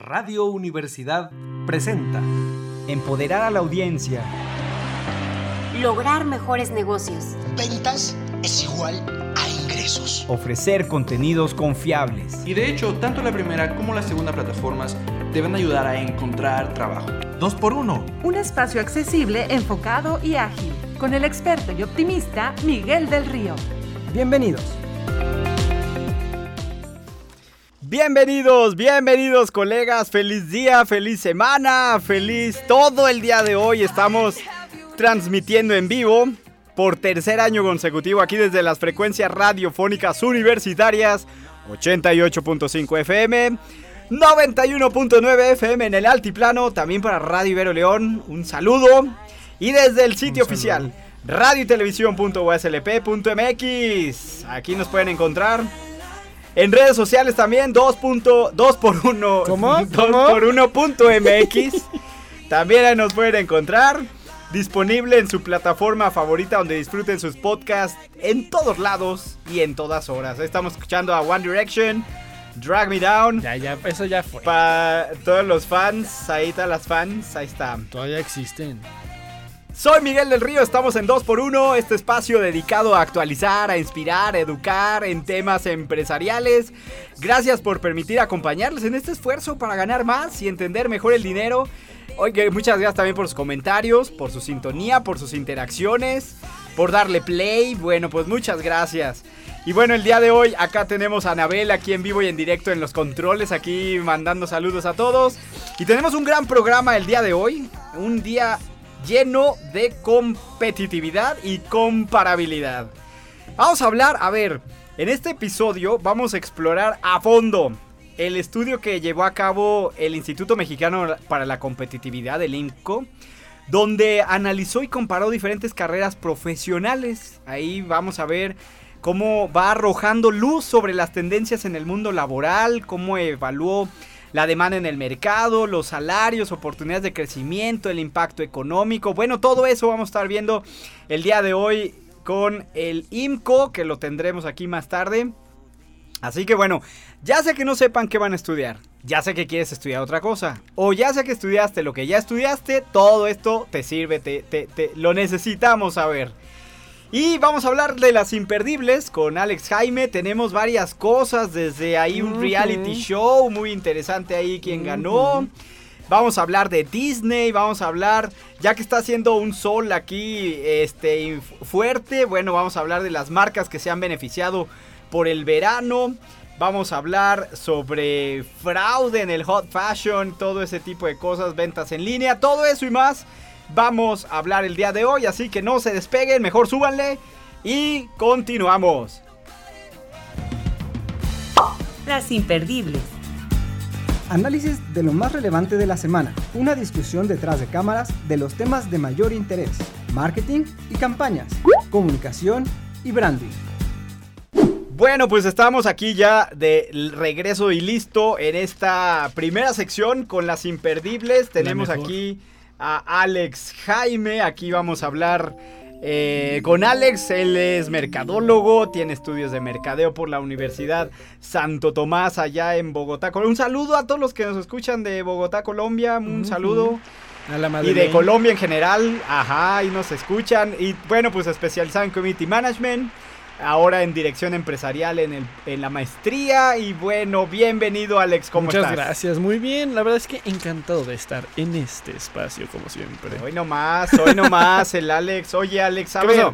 Radio Universidad presenta Empoderar a la audiencia. Lograr mejores negocios. Ventas es igual a ingresos. Ofrecer contenidos confiables. Y de hecho, tanto la primera como la segunda plataformas deben ayudar a encontrar trabajo. Dos por uno. Un espacio accesible, enfocado y ágil. Con el experto y optimista Miguel del Río. Bienvenidos. Bienvenidos, bienvenidos colegas, feliz día, feliz semana, feliz todo el día de hoy. Estamos transmitiendo en vivo por tercer año consecutivo aquí desde las frecuencias radiofónicas universitarias 88.5 FM, 91.9 FM en el altiplano, también para Radio Ibero León, un saludo. Y desde el sitio oficial radio y aquí nos pueden encontrar. En redes sociales también 2.2 por 1 ¿Cómo? 2 ¿Cómo? por 1.mx. también ahí nos pueden encontrar. Disponible en su plataforma favorita donde disfruten sus podcasts en todos lados y en todas horas. Estamos escuchando a One Direction, Drag Me Down. Ya, ya, eso ya fue. Para todos los fans, ahí están las fans, ahí está. Todavía existen. Soy Miguel del Río, estamos en 2x1, este espacio dedicado a actualizar, a inspirar, a educar en temas empresariales. Gracias por permitir acompañarles en este esfuerzo para ganar más y entender mejor el dinero. Oye, muchas gracias también por sus comentarios, por su sintonía, por sus interacciones, por darle play. Bueno, pues muchas gracias. Y bueno, el día de hoy acá tenemos a Anabel aquí en vivo y en directo en los controles, aquí mandando saludos a todos. Y tenemos un gran programa el día de hoy, un día lleno de competitividad y comparabilidad. Vamos a hablar, a ver, en este episodio vamos a explorar a fondo el estudio que llevó a cabo el Instituto Mexicano para la Competitividad, el INCO, donde analizó y comparó diferentes carreras profesionales. Ahí vamos a ver cómo va arrojando luz sobre las tendencias en el mundo laboral, cómo evaluó la demanda en el mercado, los salarios, oportunidades de crecimiento, el impacto económico. Bueno, todo eso vamos a estar viendo el día de hoy con el IMCO, que lo tendremos aquí más tarde. Así que bueno, ya sé que no sepan qué van a estudiar. Ya sé que quieres estudiar otra cosa. O ya sé que estudiaste lo que ya estudiaste. Todo esto te sirve, te, te, te- lo necesitamos saber. Y vamos a hablar de las imperdibles con Alex Jaime. Tenemos varias cosas, desde ahí un reality show muy interesante ahí quien ganó. Vamos a hablar de Disney, vamos a hablar, ya que está haciendo un sol aquí este, fuerte, bueno, vamos a hablar de las marcas que se han beneficiado por el verano. Vamos a hablar sobre fraude en el hot fashion, todo ese tipo de cosas, ventas en línea, todo eso y más. Vamos a hablar el día de hoy, así que no se despeguen, mejor súbanle y continuamos. Las imperdibles. Análisis de lo más relevante de la semana. Una discusión detrás de cámaras de los temas de mayor interés. Marketing y campañas. Comunicación y branding. Bueno, pues estamos aquí ya de regreso y listo en esta primera sección con las imperdibles. Tenemos aquí a Alex Jaime. Aquí vamos a hablar eh, con Alex. Él es mercadólogo, tiene estudios de mercadeo por la Universidad Santo Tomás allá en Bogotá. Un saludo a todos los que nos escuchan de Bogotá, Colombia. Un saludo. A la Y de Colombia en general, ajá, y nos escuchan. Y bueno, pues especializado en Community Management, ahora en dirección empresarial en, el, en la maestría. Y bueno, bienvenido Alex, ¿cómo Muchas estás? gracias, muy bien. La verdad es que encantado de estar en este espacio, como siempre. Hoy nomás, hoy nomás el Alex. Oye Alex, a ¿Qué ver,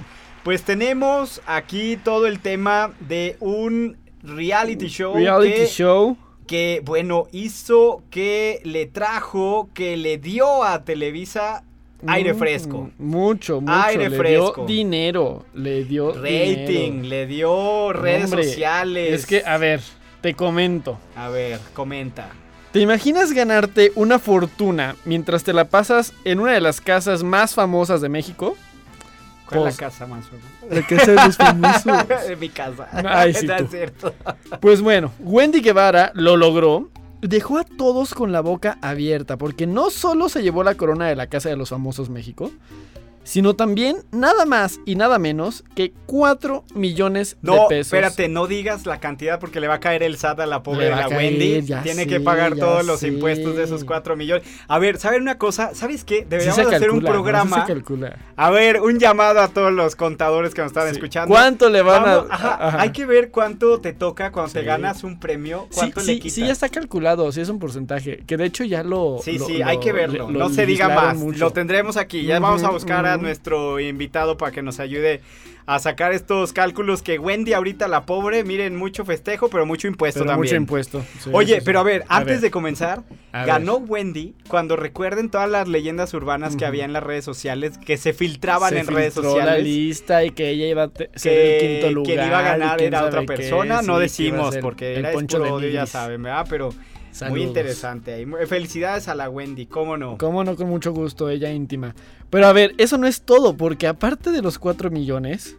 pues tenemos aquí todo el tema de un reality show. Reality que, show. que, bueno, hizo que le trajo, que le dio a Televisa aire fresco. Mucho, mucho. Aire le fresco. dio dinero. Le dio Rating, dinero. le dio redes Hombre, sociales. Es que, a ver, te comento. A ver, comenta. ¿Te imaginas ganarte una fortuna mientras te la pasas en una de las casas más famosas de México? ¿Cuál Pues- es la casa más famosa? La casa de los famosos. de mi casa. Ay, sí, No tú. es cierto. Pues bueno, Wendy Guevara lo logró. Dejó a todos con la boca abierta porque no solo se llevó la corona de la Casa de los Famosos México, sino también nada más y nada menos que 4 millones de No, pesos. espérate, no digas la cantidad porque le va a caer el SAT a la pobre de la caer, Wendy. Tiene sé, que pagar todos los sé. impuestos de esos 4 millones. A ver, ¿saben una cosa? ¿Sabes qué? Sí Deberíamos hacer un ¿no? Sí programa. se calcula. A ver, un llamado a todos los contadores que nos están Sí. escuchando. ¿Cuánto le van Vamos- a...? ajá, ajá. Hay que ver cuánto te toca cuando te ganas un premio. Sí, ¿Cuánto le sí, quitas? sí, ya está calculado, sí es un porcentaje. Que de hecho ya lo. Sí, lo- sí, lo- hay que verlo. lo no se diga más. mucho. Lo tendremos aquí. Ya vamos a buscar a nuestro invitado para que nos ayude a sacar estos cálculos que Wendy ahorita la pobre, miren, mucho festejo, pero mucho impuesto Pero también. mucho impuesto. sí, Oye, sí, pero a ver, A antes ver. de comenzar, A ganó Wendy cuando recuerden todas las leyendas urbanas que había en las redes sociales, que se filtraban Se en redes filtró la sociales. lista y que ella iba a ser el Que quinto lugar. quien iba a ganar era otra persona, no que decimos porque el era Poncho puro de odio, ya saben, ¿verdad? Pero Saludos. muy interesante. Felicidades a la Wendy, ¿cómo no? Cómo no, con mucho gusto, ella íntima. Pero a ver, eso no es todo, porque aparte de los 4 millones,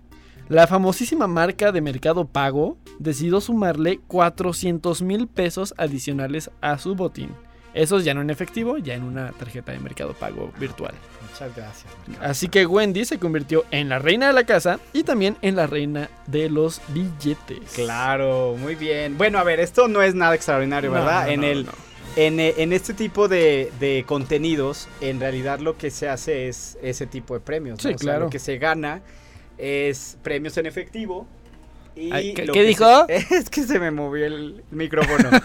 la famosísima marca de Mercado Pago decidió sumarle 400 mil pesos adicionales a su botín. Esos ya no en efectivo, ya en una tarjeta de Mercado Pago virtual. Muchas gracias. Así que Wendy se convirtió en la reina de la casa y también en la reina de los billetes. Claro, muy bien. Bueno, a ver, esto no es nada extraordinario, ¿verdad? no, en no, el no. En, en este tipo de, de contenidos, en realidad lo que se hace es ese tipo de premios. Sí, O sea, claro. lo que se gana es premios en efectivo. Y Ay, ¿qué- dijo? se- es que se me movió el micrófono.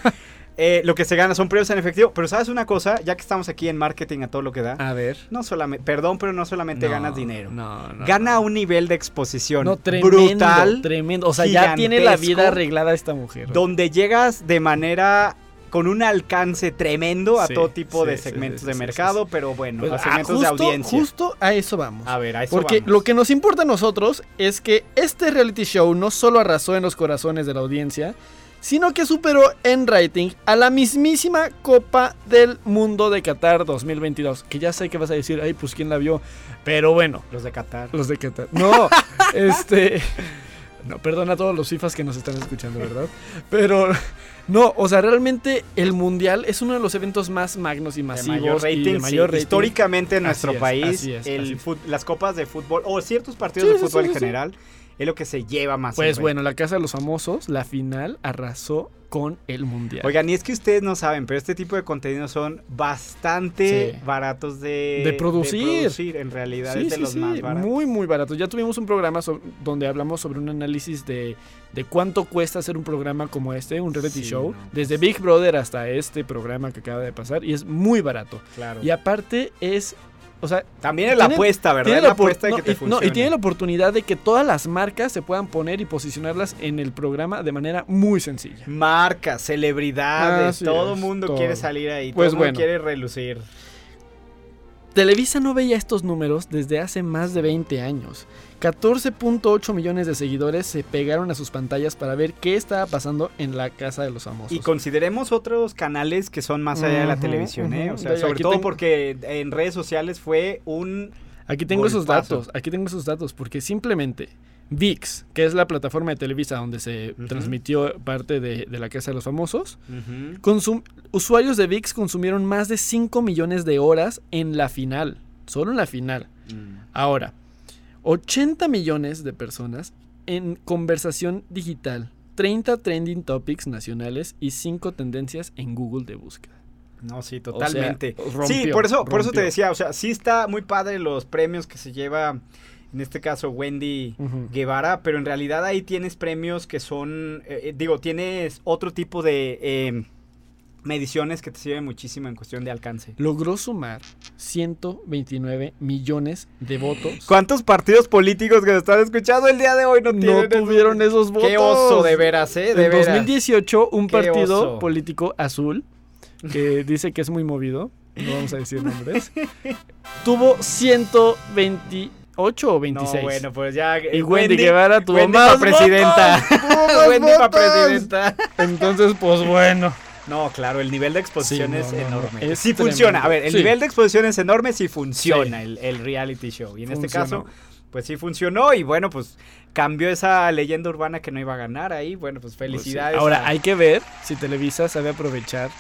Eh, lo que se gana son premios en efectivo. Pero ¿sabes una cosa? Ya que estamos aquí en marketing a todo lo que da. A ver. No solamente, perdón, pero no solamente No, ganas dinero. No, no. Gana no. un nivel de exposición No, tremendo, brutal. tremendo. O sea, ya tiene la vida arreglada esta mujer. donde llegas de manera con un alcance tremendo a Sí, todo tipo sí, de segmentos sí, de mercado, pero bueno, Pues, a segmentos de audiencia. Justo a eso vamos. A ver, a eso Porque vamos. lo que nos importa a nosotros es que este reality show no solo arrasó en los corazones de la audiencia, sino que superó en rating a la mismísima Copa del Mundo de Qatar 2022. Que ya sé que vas a decir, ay, pues quién la vio. Pero bueno, Los de Qatar. los de Qatar. No, este. No, perdona a todos los FIFAs que nos están escuchando, ¿verdad? Pero. No, o sea, realmente el mundial es uno de los eventos más magnos y De masivos mayor rating, y de sí. mayor rating. históricamente en Así nuestro es, país, así es, el así es. fut- las copas de fútbol o ciertos partidos Sí, de fútbol sí, en general es lo que se lleva más. Pues en bueno, la Casa de los Famosos, la final arrasó con el mundial. Oigan, y es que ustedes no saben, pero este tipo de contenidos son bastante Sí. baratos de, De producir. producir, En realidad Sí, es de sí, los más baratos. muy, muy baratos. Ya tuvimos un programa donde hablamos sobre un análisis de, de cuánto cuesta hacer un programa como este, un reality show, no, desde Big Brother hasta este programa que acaba de pasar, y es muy barato. Claro. Y aparte es, o sea, También es la apuesta, ¿verdad? tiene Es la apuesta de no, que te y, no, y tiene la oportunidad de que todas las marcas se puedan poner y posicionarlas en el programa de manera muy sencilla. Marcas, celebridades, Así todo es, mundo todo. quiere salir ahí, Pues todo bueno. mundo quiere relucir. Televisa no veía estos números desde hace más de 20 años. 14.8 millones de seguidores se pegaron a sus pantallas para ver qué estaba pasando en la casa de los famosos. Y consideremos otros canales que son más allá de la televisión, ¿eh? O sea, sobre todo tengo- porque en redes sociales fue un... Aquí tengo esos datos, aquí tengo esos datos, porque simplemente VIX, que es la plataforma de Televisa donde se transmitió parte de, de la Casa de los Famosos, usuarios de VIX consumieron más de 5 millones de horas en la final, solo en la final. Mm. Ahora, 80 millones de personas en conversación digital, 30 trending topics nacionales y 5 tendencias en Google de búsqueda. No, sí, totalmente. O sea, rompió, sí, por eso, por eso te decía, o sea, sí está muy padre los premios que se lleva, en este caso, Wendy. Guevara, pero en realidad ahí tienes premios que son, eh, eh, digo, tienes otro tipo de eh, mediciones que te sirven muchísimo en cuestión de alcance. Logró sumar 129 millones de votos. ¿Cuántos partidos políticos que nos están escuchando el día de hoy no, tienen tuvieron esos votos. Qué oso, de veras, ¿eh? De en veras. 2018, un Qué partido oso. político azul, que dice que es muy movido, no vamos a decir nombres, tuvo 128 o 26. No, bueno, pues ya. Y eh, Wendy, Guevara tuvo Wendy más pa' presidenta. votos, tuvo más Wendy pa' votos. presidenta. Entonces, pues bueno. No, claro, el nivel de exposición Sí, es no, no, no, enorme. es sí tremendo. funciona. A ver, el Sí. nivel de exposición es enorme si funciona el, el reality show. Y en este caso, pues sí funcionó. Y bueno, pues cambió esa leyenda urbana que no iba a ganar ahí. Bueno, pues Pues sí. felicidades. Ahora, a- hay que ver si Televisa sabe aprovechar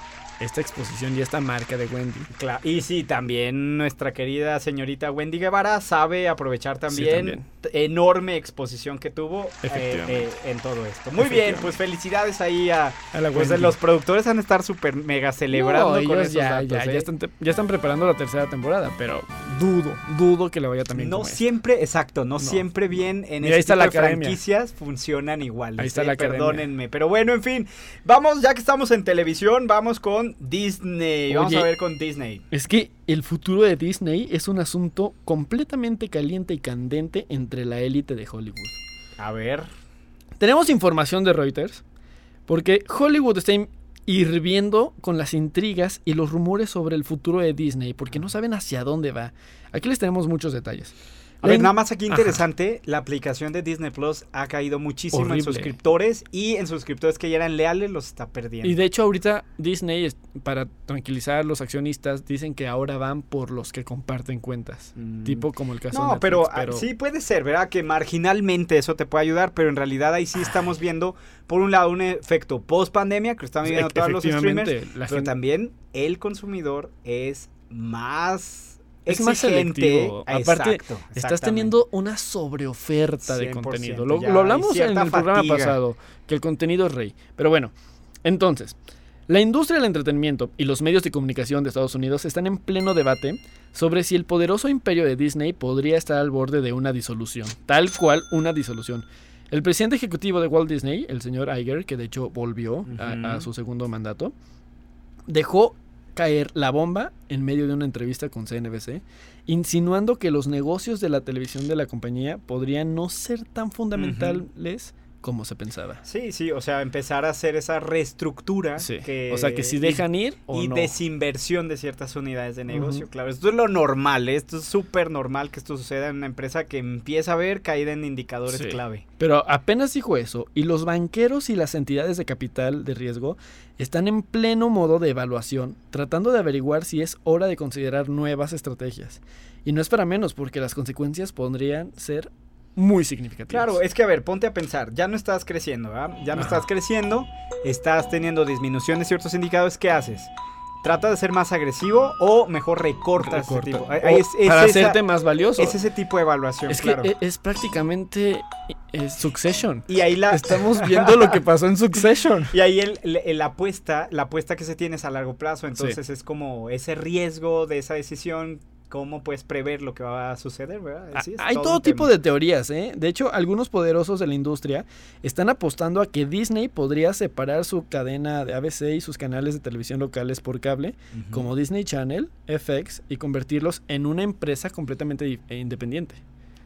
esta exposición y esta marca de Wendy. Cla- Y sí, también nuestra querida señorita Wendy Guevara sabe aprovechar también, también. t- enorme exposición que tuvo eh, eh, en todo esto. Muy bien, pues felicidades ahí a, A la pues, Wendy. los productores van a estar súper mega celebrando No, con ellos esos ya, datos, ya, ¿eh? ya están, te- ya están preparando la tercera temporada, pero dudo, dudo que le vaya también No como esta. siempre, exacto, no, No. siempre bien en Mira, este ahí está tipo la de academia. franquicias funcionan igual. Ahí está la academia. Perdónenme, pero bueno, en fin, vamos, ya que estamos en televisión, vamos con Disney. Vamos Oye. a ver con Disney. Es que el futuro de Disney es un asunto completamente caliente y candente entre la élite de Hollywood. A ver. Tenemos información de Reuters porque Hollywood está hirviendo con las intrigas y los rumores sobre el futuro de Disney porque no saben hacia dónde va. Aquí les tenemos muchos detalles. A ver, nada más aquí Ajá. interesante, la aplicación de Disney Plus ha caído muchísimo en suscriptores y en suscriptores que ya eran leales los está perdiendo. Y de hecho ahorita Disney, para tranquilizar a los accionistas, dicen que ahora van por los que comparten cuentas. Mm. Tipo como el caso de No, Netflix, pero, ah, sí puede ser, ¿verdad? Que marginalmente eso te puede ayudar, pero en realidad ahí sí estamos viendo, por un lado, un efecto post pandemia que están viviendo todos los streamers, la pero gente- también el consumidor es más Es más selectivo. Aparte, Exacto, Estás teniendo una sobreoferta de 100%, contenido. Lo, ya lo hablamos en el programa pasado, que el contenido es rey. Pero bueno, entonces, la industria del entretenimiento y los medios de comunicación de Estados Unidos están en pleno debate sobre si el poderoso imperio de Disney podría estar al borde de una disolución, tal cual una disolución. El presidente ejecutivo de Walt Disney, el señor Iger, que de hecho volvió a- a, su segundo mandato, dejó caer la bomba en medio de una entrevista con CNBC, insinuando que los negocios de la televisión de la compañía podrían no ser tan fundamentales como se pensaba. Sí, sí, o sea, empezar a hacer esa reestructura. Sí. que- o sea, que si y- dejan ir o y no. desinversión de ciertas unidades de negocio, claro. Esto es lo normal, ¿eh? esto es súper normal que esto suceda en una empresa que empieza a ver caída en indicadores Sí. clave. Pero apenas dijo eso, y los banqueros y las entidades de capital de riesgo están en pleno modo de evaluación, tratando de averiguar si es hora de considerar nuevas estrategias. Y no es para menos, porque las consecuencias podrían ser muy significativas. Claro, es que a ver, ponte a pensar, ya no estás creciendo, ¿verdad? Ya no Ajá. estás creciendo, estás teniendo disminución de ciertos indicadores, ¿qué haces? ¿Trata de ser más agresivo o mejor recortas Recorta. tipo? Es, es para esa- hacerte más valioso. es ese tipo de evaluación, Es que claro. e- es, prácticamente eh, Succession. y ahí la... Estamos viendo lo que pasó en Succession. Y ahí el, el- el apuesta, la apuesta que se tiene es a largo plazo, entonces es como ese riesgo de esa decisión, cómo puedes prever lo que va a suceder, ¿verdad? Sí, Ah, Hay todo tipo tema. de teorías, ¿eh? De hecho, algunos poderosos de la industria están apostando a que Disney podría separar su cadena de ABC y sus canales de televisión locales por cable, como Disney Channel, FX, y convertirlos en una empresa completamente di- e independiente,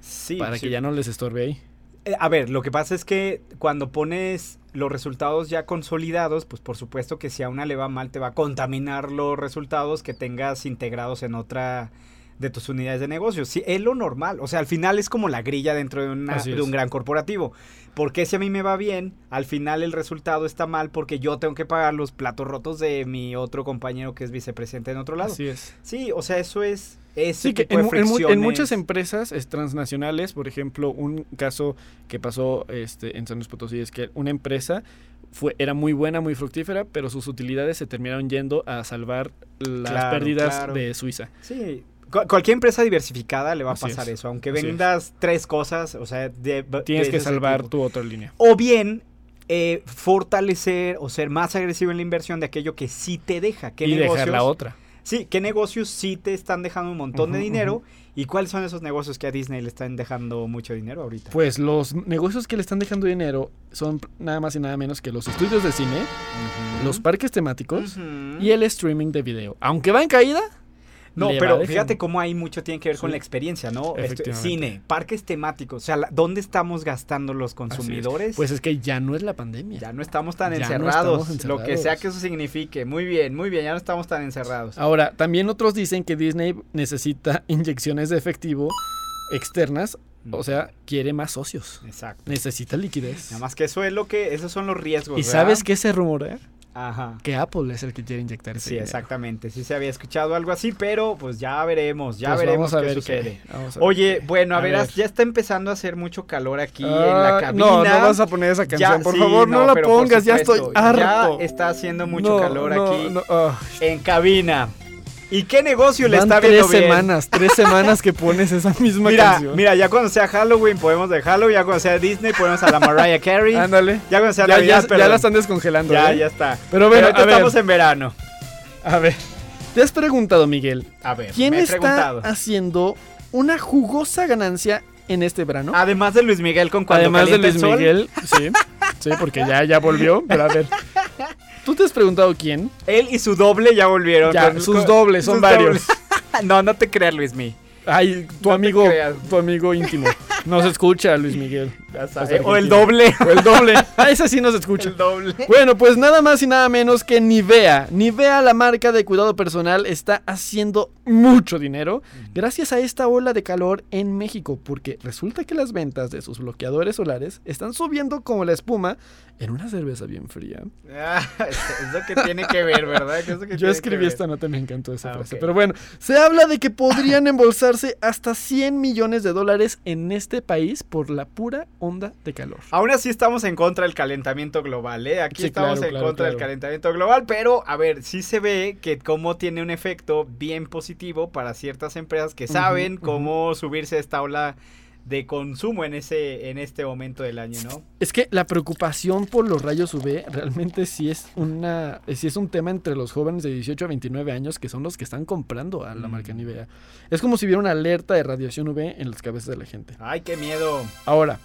Sí, para sí. que ya no les estorbe ahí. Eh, A ver, lo que pasa es que cuando pones los resultados ya consolidados, pues por supuesto que si a una le va mal te va a contaminar los resultados que tengas integrados en otra de tus unidades de negocio. Sí, es lo normal. O sea, al final es como la grilla dentro de, una- de un gran corporativo. Porque si a mí me va bien, al final el resultado está mal porque yo tengo que pagar los platos rotos de mi otro compañero que es vicepresidente en otro lado. Así es. Sí, o sea, eso es... Ese Sí, que en, de en muchas empresas es, transnacionales, por ejemplo, un caso que pasó este, en San Luis Potosí es que una empresa fue, era muy buena, muy fructífera, pero sus utilidades se terminaron yendo a salvar las Claro, pérdidas claro. de Suiza. Sí, cualquier empresa diversificada le va a Así pasar es, eso, aunque es. vendas tres cosas, o sea, de, Tienes de que salvar tipo. tu otra línea. O bien eh, fortalecer o ser más agresivo en la inversión de aquello que sí te deja. ¿Qué Y negocios? dejar la otra. Sí, ¿qué negocios sí te están dejando un montón de dinero? ¿Y cuáles son esos negocios que a Disney le están dejando mucho dinero ahorita? Pues los negocios que le están dejando dinero son nada más y nada menos que los estudios de cine, los parques temáticos y el streaming de video. Aunque va en caída, No, pero fíjate cómo ahí mucho tiene que ver con la experiencia, ¿no? Cine, parques temáticos, o sea, la- ¿dónde estamos gastando los es. consumidores? Pues es que ya no es la pandemia. Ya no estamos tan no encerrados, lo que sea que eso signifique. Muy bien, muy bien, ya no estamos tan encerrados. Ahora, también otros dicen que Disney necesita inyecciones de efectivo externas, o sea, quiere más socios. Exacto. Necesita liquidez. Nada más que eso es lo que, esos son los riesgos. ¿Y ¿verdad? sabes qué se rumorea? Ajá. que Apple es el que quiere inyectar ese Sí, dinero. exactamente. Sí se había escuchado algo así, pero pues ya veremos, ya Pues veremos qué ver sucede. qué- Oye, qué. bueno, a, A verás, ver. ya está empezando a hacer mucho calor aquí en Ah, la cabina. No, no vas a poner esa canción, Ya, por sí, favor, no, la pero por pongas, ya estoy harto. Ya está haciendo mucho No, calor no, aquí no, ah. en cabina. ¿Y qué negocio le Van está tres viendo bien? semanas, tres semanas que pones esa misma Mira, canción. mira, ya cuando sea Halloween podemos de Halloween, ya cuando sea Disney podemos a la Mariah Carey. Ándale. Ya cuando sea Ya, Navidad, ya, ya perdón. la están descongelando. Ya, ¿eh? ya está. Pero bueno, ahorita estamos en verano. A ver, ¿te has preguntado, Miguel, A ver, quién me he está preguntado. haciendo una jugosa ganancia en este verano? Además de Luis Miguel con cuando Además de Luis Miguel, sí, sí, porque ya, ya volvió, pero a ver. ¿Tú te has preguntado quién? él y su doble ya volvieron. Ya, con- sus dobles, son sus varios. dobles. no, no te creas, Luis Mi. Ay, tu No amigo, tu amigo íntimo. Nos escucha, Luis Miguel. O el doble. O el doble. Ah, ese sí nos escucha. el doble. Bueno, pues nada más y nada menos que Nivea. Nivea, la marca de cuidado personal, está haciendo mucho dinero gracias a esta ola de calor en México, porque resulta que las ventas de sus bloqueadores solares están subiendo como la espuma en una cerveza bien fría. Ah, es lo que tiene que ver, ¿verdad? Es que Yo escribí esta nota, me encantó esa Ah, frase. Pero bueno, se habla de que podrían embolsarse hasta 100 millones de dólares en este país por la pura onda de calor. Aún así estamos en contra del calentamiento global, ¿eh? Aquí Sí, estamos claro, en claro, contra del calentamiento global, pero a ver, sí se ve que cómo tiene un efecto bien positivo para ciertas empresas que saben cómo subirse a esta ola de consumo en ese en este momento del año, ¿no? Es que la preocupación por los rayos UV realmente sí es una sí es un tema entre los jóvenes de 18 a 29 años que son los que están comprando a la Mm. marca Nivea. Es como si hubiera una alerta de radiación UV en las cabezas de la gente. Ay, qué miedo. Ahora,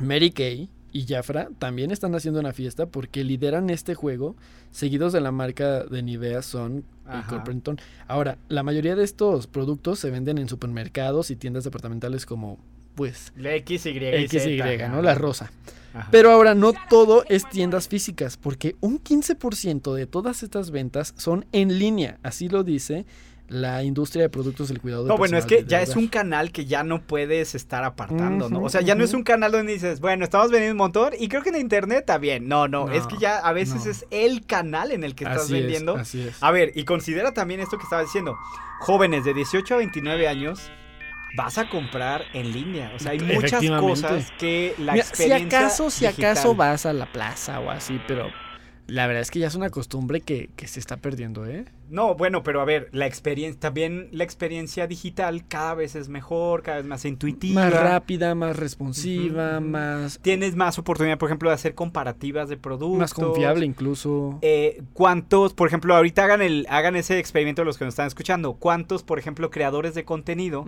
Mary Kay y Jafra también están haciendo una fiesta porque lideran este juego, seguidos de la marca de Nivea Son y. Corpenton. Ahora, la mayoría de estos productos se venden en supermercados y tiendas departamentales como, pues, La X, Y, y X y Z. ¿no? La rosa. Ajá. Pero ahora no todo es tiendas físicas, porque un 15% de todas estas ventas son en línea, así lo dice la industria de productos del cuidado No, bueno, es que ya es un canal que ya no puedes estar apartando, ¿no? O sea, ya no es un canal donde dices, bueno, estamos vendiendo un montón y creo que en internet está bien. No, no, No, es que ya a veces no. es el canal en el que estás Así es, vendiendo. así es. A ver, y considera también esto que estaba diciendo. Jóvenes de 18 a 29 años, vas a comprar en línea. O sea, hay muchas cosas que la Mira, si experiencia acaso, si digital- acaso vas a la plaza o así, pero la verdad es que ya es una costumbre que, que se está perdiendo, ¿eh? No, bueno, pero a ver, la experiencia, también la experiencia digital cada vez es mejor, cada vez más intuitiva. Más rápida, más responsiva, más, Tienes más oportunidad, por ejemplo, de hacer comparativas de productos. más confiable incluso. Eh, ¿Cuántos, por ejemplo, ahorita hagan el hagan ese experimento los que nos están escuchando? ¿Cuántos, por ejemplo, creadores de contenido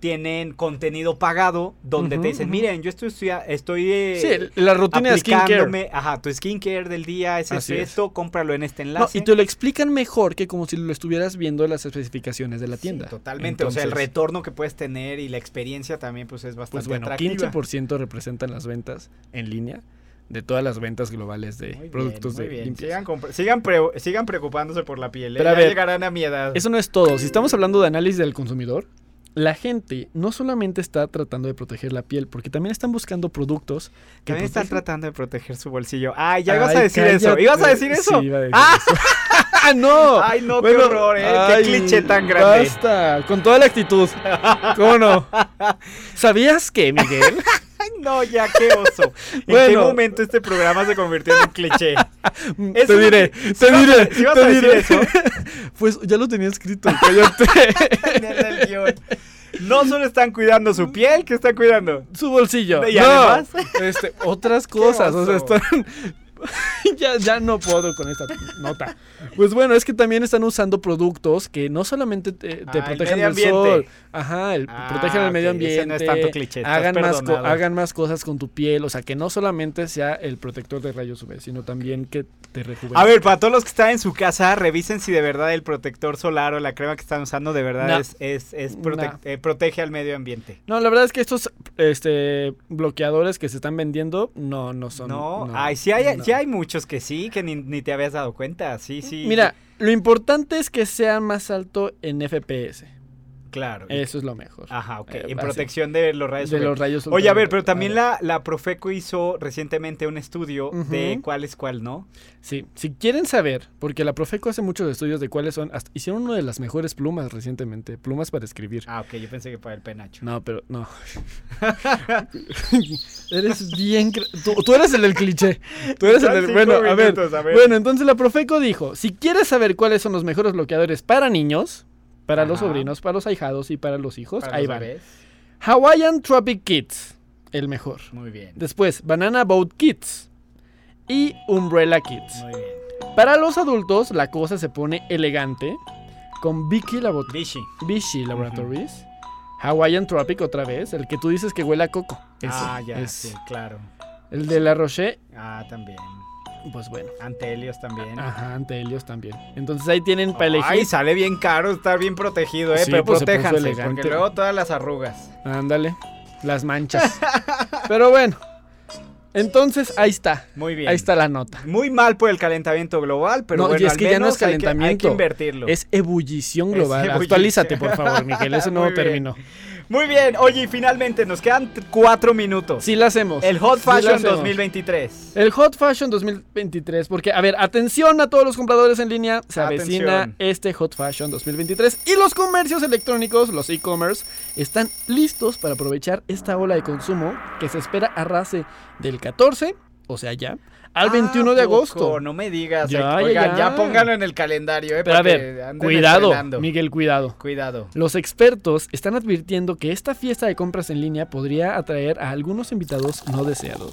tienen contenido pagado donde te dicen, miren, yo estoy estudia- estoy eh, Sí, la rutina de skincare. ajá, tu skincare del día es Así esto, es. esto, cómpralo en este No, enlace. y te lo explican mejor que como si lo estuvieras viendo en las especificaciones de la Sí, tienda. totalmente, o sea, el retorno que puedes tener y la experiencia también pues es bastante Pues bueno, atractiva. 15% representan las ventas en línea de todas las ventas globales de Muy bien, productos muy de bien. limpieza. Sigan, sigan, pre- sigan preocupándose por la piel. ¿eh? Pero a ver, llegarán a mi edad. Eso no es todo. Si estamos hablando de análisis del consumidor, la gente no solamente está tratando de proteger la piel, porque también están buscando productos que También están tratando de proteger su bolsillo. Ay, ya ibas a Ay, decir eso. ¿Ibas a decir eso? Sí, iba a decir ¡Ah! eso. ¡Ah, no! Ay, no, Bueno, qué horror, ¿eh? ay, qué cliché tan grande. Basta, con toda la actitud. ¿Cómo no? ¿Sabías que, Miguel? Ay, no, ya, qué oso. ¿En qué momento este programa se convirtió en un cliché? Eso te diré, que- te ¿sí vas a- diré, te a decir diré. eso? Pues ya lo tenía escrito, cállate. Guión. No solo están cuidando su piel, ¿qué están cuidando? Su bolsillo. Y no, además- este, otras cosas, o sea, están... ya, ya no puedo con esta nota. Pues bueno, es que también están usando productos que no solamente te, te Ah, protegen del sol, ajá, el, Ah, protegen el medio ese ambiente, no es tanto cliché, estás hagan más, hagan más cosas con tu piel, o sea, que no solamente sea el protector de rayos UV, sino también que te rejuvenezca. A ver, para todos los que están en su casa, revisen si de verdad el protector solar o la crema que están usando de verdad No. es, es, es prote- No. eh, protege al medio ambiente. No, la verdad es que estos este, bloqueadores que se están vendiendo no, no son. No, ay, sí hay. Hay muchos que sí, que ni, ni te habías dado cuenta, sí, sí. Mira, lo importante es que sea más alto en FPS. Claro. Eso es lo mejor. Ajá, ok. Eh, en protección de los rayos De los rayos Oye, a ver, pero también la, la Profeco hizo recientemente un estudio de cuál es cuál, ¿no? Sí, si quieren saber, porque la Profeco hace muchos estudios de cuáles son, hasta- hicieron una de las mejores plumas recientemente, plumas para escribir. Ah, ok, yo pensé que para el penacho. No, pero no. eres bien... Tú, tú eres el del cliché. Tú eres el del... Bueno, a ver. minutos, a ver. Bueno, entonces la Profeco dijo, si quieres saber cuáles son los mejores bloqueadores para niños, para los sobrinos, para los ahijados y para los hijos, Para ahí los bebés. Hawaiian Tropic Kids, el mejor. Muy bien. Después, Banana Boat Kids y Umbrella Kids. Muy bien. Para los adultos, la cosa se pone elegante con Vicky Labot Vichy. Vichy Laboratories, Hawaiian Tropic otra vez, el que tú dices que huele a coco. Ese ah, ya, es sí, claro. El de La Roche, Ah, también. Pues bueno. Ante Helios también. Ajá, ante Helios también. Entonces ahí tienen para elegir. Ay, sale bien caro estar bien protegido, eh. Sí, pero pues protéjanse, porque luego todas las arrugas. Ándale, las manchas. Pero bueno, entonces ahí está. Muy bien. Ahí está la nota. Muy mal por el calentamiento global, pero No, y es al que ya no es hay que- Hay que, calentamiento. invertirlo. Es ebullición Es global. ebullición. Actualízate, por favor, Miguel. Muy bien. término. Muy bien, oye, y finalmente nos quedan cuatro minutos. Sí la hacemos. El Hot Fashion hacemos. 2023. El Hot Fashion 2023, porque, a ver, atención a todos los compradores en línea, se avecina este Hot Fashion 2023 y los comercios electrónicos, los e-commerce, están listos para aprovechar esta ola de consumo que se espera arrase del 14, o sea ya, al 21 de Ah, poco, agosto. No me digas. Ya, eh, ya, Oigan, ya, ya. pónganlo en el calendario, eh. Pero a ver, cuidado, estrenando. Miguel, cuidado. Cuidado. Los expertos están advirtiendo que esta fiesta de compras en línea podría atraer a algunos invitados no deseados.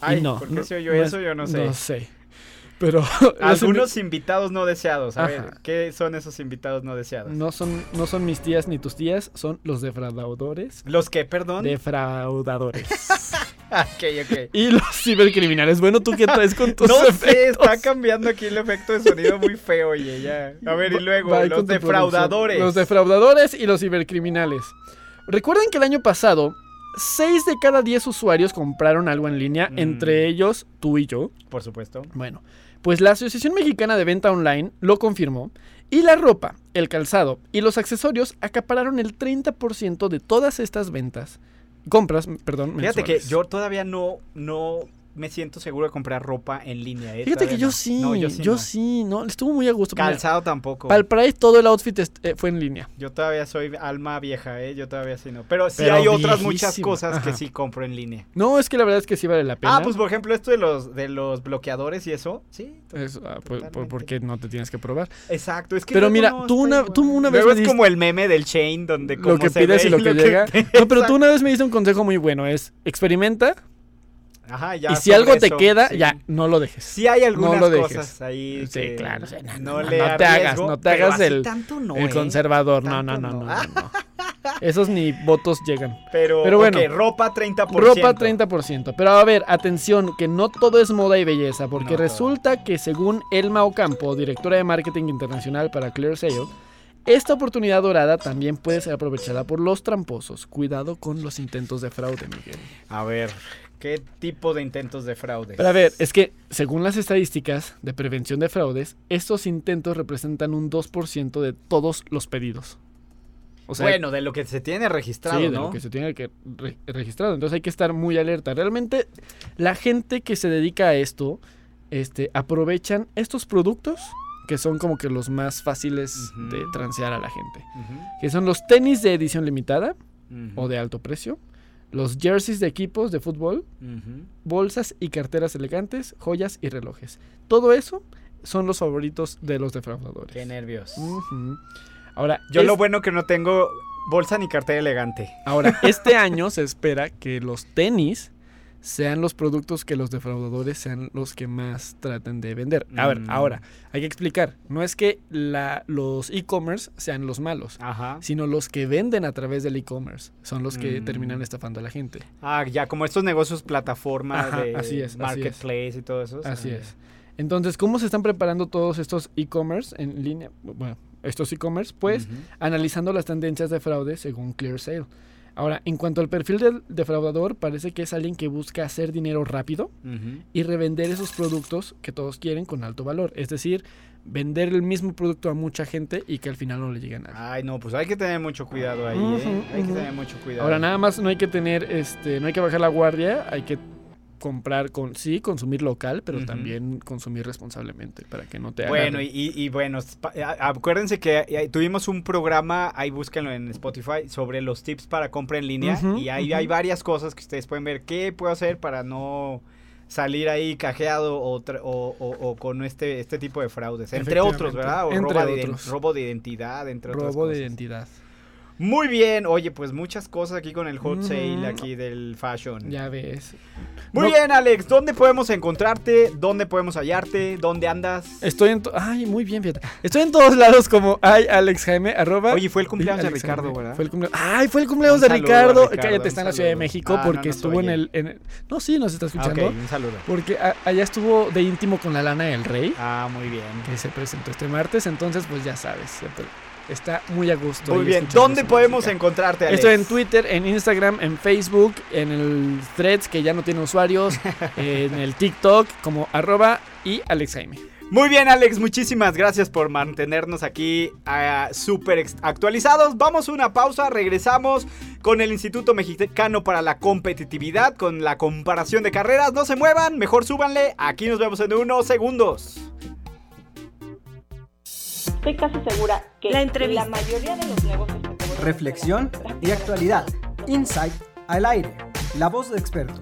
Ay, y no, ¿por qué se oyó no eso? es- Yo no sé. No sé. Pero Algunos invitados no deseados. A ver. ¿qué son esos invitados no deseados? No son, no son mis tías ni tus tías, son los defraudadores. ¿Los que, perdón? Defraudadores. ok, ok. y los cibercriminales. Bueno, ¿tú qué traes con tus No sé, está cambiando aquí el efecto de sonido muy feo, oye, ya. A ver, y luego, Va los defraudadores. Los defraudadores y los cibercriminales. Recuerden que el año pasado, 6 de cada 10 usuarios compraron algo en línea, Mm. entre ellos tú y yo. Por supuesto. Bueno, pues la Asociación Mexicana de Venta Online lo confirmó y la ropa, el calzado y los accesorios acapararon el 30% de todas estas ventas. Compras, perdón. Fíjate que yo todavía no, no me siento seguro de comprar ropa en línea. eh, Fíjate que yo no. sí, No, yo yo sí, sí. no. estuvo muy a gusto. Mira, Calzado tampoco. Para el Pride todo el outfit eh, fue en línea. Yo todavía soy alma vieja, ¿eh? Yo todavía sí no. Pero sí Pero hay otras muchas cosas que sí compro en línea. No, es que la verdad es que sí vale la pena. Ah, pues por ejemplo, esto de los, de los bloqueadores y eso. Sí. Es, ah, por- porque no te tienes que probar. Exacto. Es que Pero mira, tú una- igual. tú una vez Luego me es como el meme del chain donde Lo que se pides ve y lo que llega. No, pero tú una vez me diste un consejo muy bueno, es experimenta Ajá, ya y si algo te queda, sí. ya, no lo dejes. Sí hay algunas lo dejes. cosas ahí Sí, que claro, no, no, no, no, le no te hagas, no te hagas el- no, ¿eh? conservador, no, no, no, no, no. no, no. Esos ni votos llegan. Pero, Pero bueno. ok, ropa 30%. Ropa 30%. Pero a ver, atención, que no todo es moda y belleza, porque No resulta que según Elma Ocampo, directora de marketing internacional para ClearSale, esta oportunidad dorada también puede ser aprovechada por los tramposos. Cuidado con los intentos de fraude, Miguel. A ver, ¿qué tipo de intentos de fraude? Pero a ver, es que según las estadísticas de prevención de fraudes, estos intentos representan un 2% de todos los pedidos. O sea, bueno, de lo que se tiene registrado, sí, de lo que se tiene que re- registrado. Entonces hay que estar muy alerta. Realmente la gente que se dedica a esto, este, aprovechan estos productos que son como que los más fáciles de transear a la gente. Que son los tenis de edición limitada o de alto precio, los jerseys de equipos de fútbol, bolsas y carteras elegantes, joyas y relojes. Todo eso son los favoritos de los defraudadores. Qué nervios. Ahora, Yo es- lo bueno que no tengo bolsa ni cartera elegante. ahora, este año se espera que los tenis sean los productos que los defraudadores sean los que más traten de vender. A ver, Mm. ahora, hay que explicar, no es que la, los e-commerce sean los malos, Ajá. sino los que venden a través del e-commerce son los que Mm. terminan estafando a la gente. Ah, ya, como estos negocios plataforma Ajá, de así es, así es. marketplace y todo eso. Así Ah, es. Entonces, ¿cómo se están preparando todos estos e-commerce en línea? Bueno, estos e-commerce, pues analizando las tendencias de fraude según ClearSale. Ahora, en cuanto al perfil del defraudador, parece que es alguien que busca hacer dinero rápido y revender esos productos que todos quieren con alto valor. Es decir, vender el mismo producto a mucha gente y que al final no le llegue a nadie. Ay, no, pues hay que tener mucho cuidado ahí, ¿eh? Hay que tener mucho cuidado. Ahora nada más no hay que tener, este, no hay que bajar la guardia, hay que comprar con, sí, consumir local, pero también consumir responsablemente para que no te Bueno, agarren. y, y- bueno, acuérdense que eh, tuvimos un programa, ahí búsquenlo en Spotify, sobre los tips para compra en línea. Y ahí hay varias cosas que ustedes pueden ver. ¿Qué puedo hacer para no salir ahí cajeado o, o- o- o con este, este tipo de fraudes? Entre otros, ¿verdad? O entre robo, de, otros. robo de identidad, entre otras robo de cosas. identidad. Muy bien, oye, pues muchas cosas aquí con el hot sale Ujú. aquí del fashion. Ya ves. Muy No- bien, Alex, ¿dónde podemos encontrarte? ¿Dónde podemos hallarte? ¿Dónde andas? Estoy en... Ay, muy bien, fíjate. Estoy en todos lados como ay, Alex Jaime, arroba... Oye, fue el cumpleaños de Ricardo, Jaime. ¿verdad? Fue el cumplea- Ay, fue el cumpleaños de Ricardo. Ricardo, Cállate, está en la Ciudad de. México Ah, porque no estuvo en el, en el- No, sí, nos está escuchando. un saludo. Porque a- allá estuvo de íntimo con la lana del rey, Ah, muy bien. que se presentó este martes. Entonces, pues ya sabes, siempre está muy a gusto. Muy bien. ¿Dónde podemos música. encontrarte, Alex? Estoy en Twitter, en Instagram, en Facebook, en el Threads que ya no tiene usuarios, en el TikTok como arroba y Alex Jaime. Muy bien, Alex. Muchísimas gracias por mantenernos aquí ah, súper actualizados. Vamos a una pausa. Regresamos con el Instituto Mexicano para la Competitividad, con la comparación de carreras. No se muevan, mejor súbanle. Aquí nos vemos en unos segundos. Estoy casi segura que La entrevista. la mayoría de los negocios que Reflexión y actualidad. Insight al aire. La voz de expertos.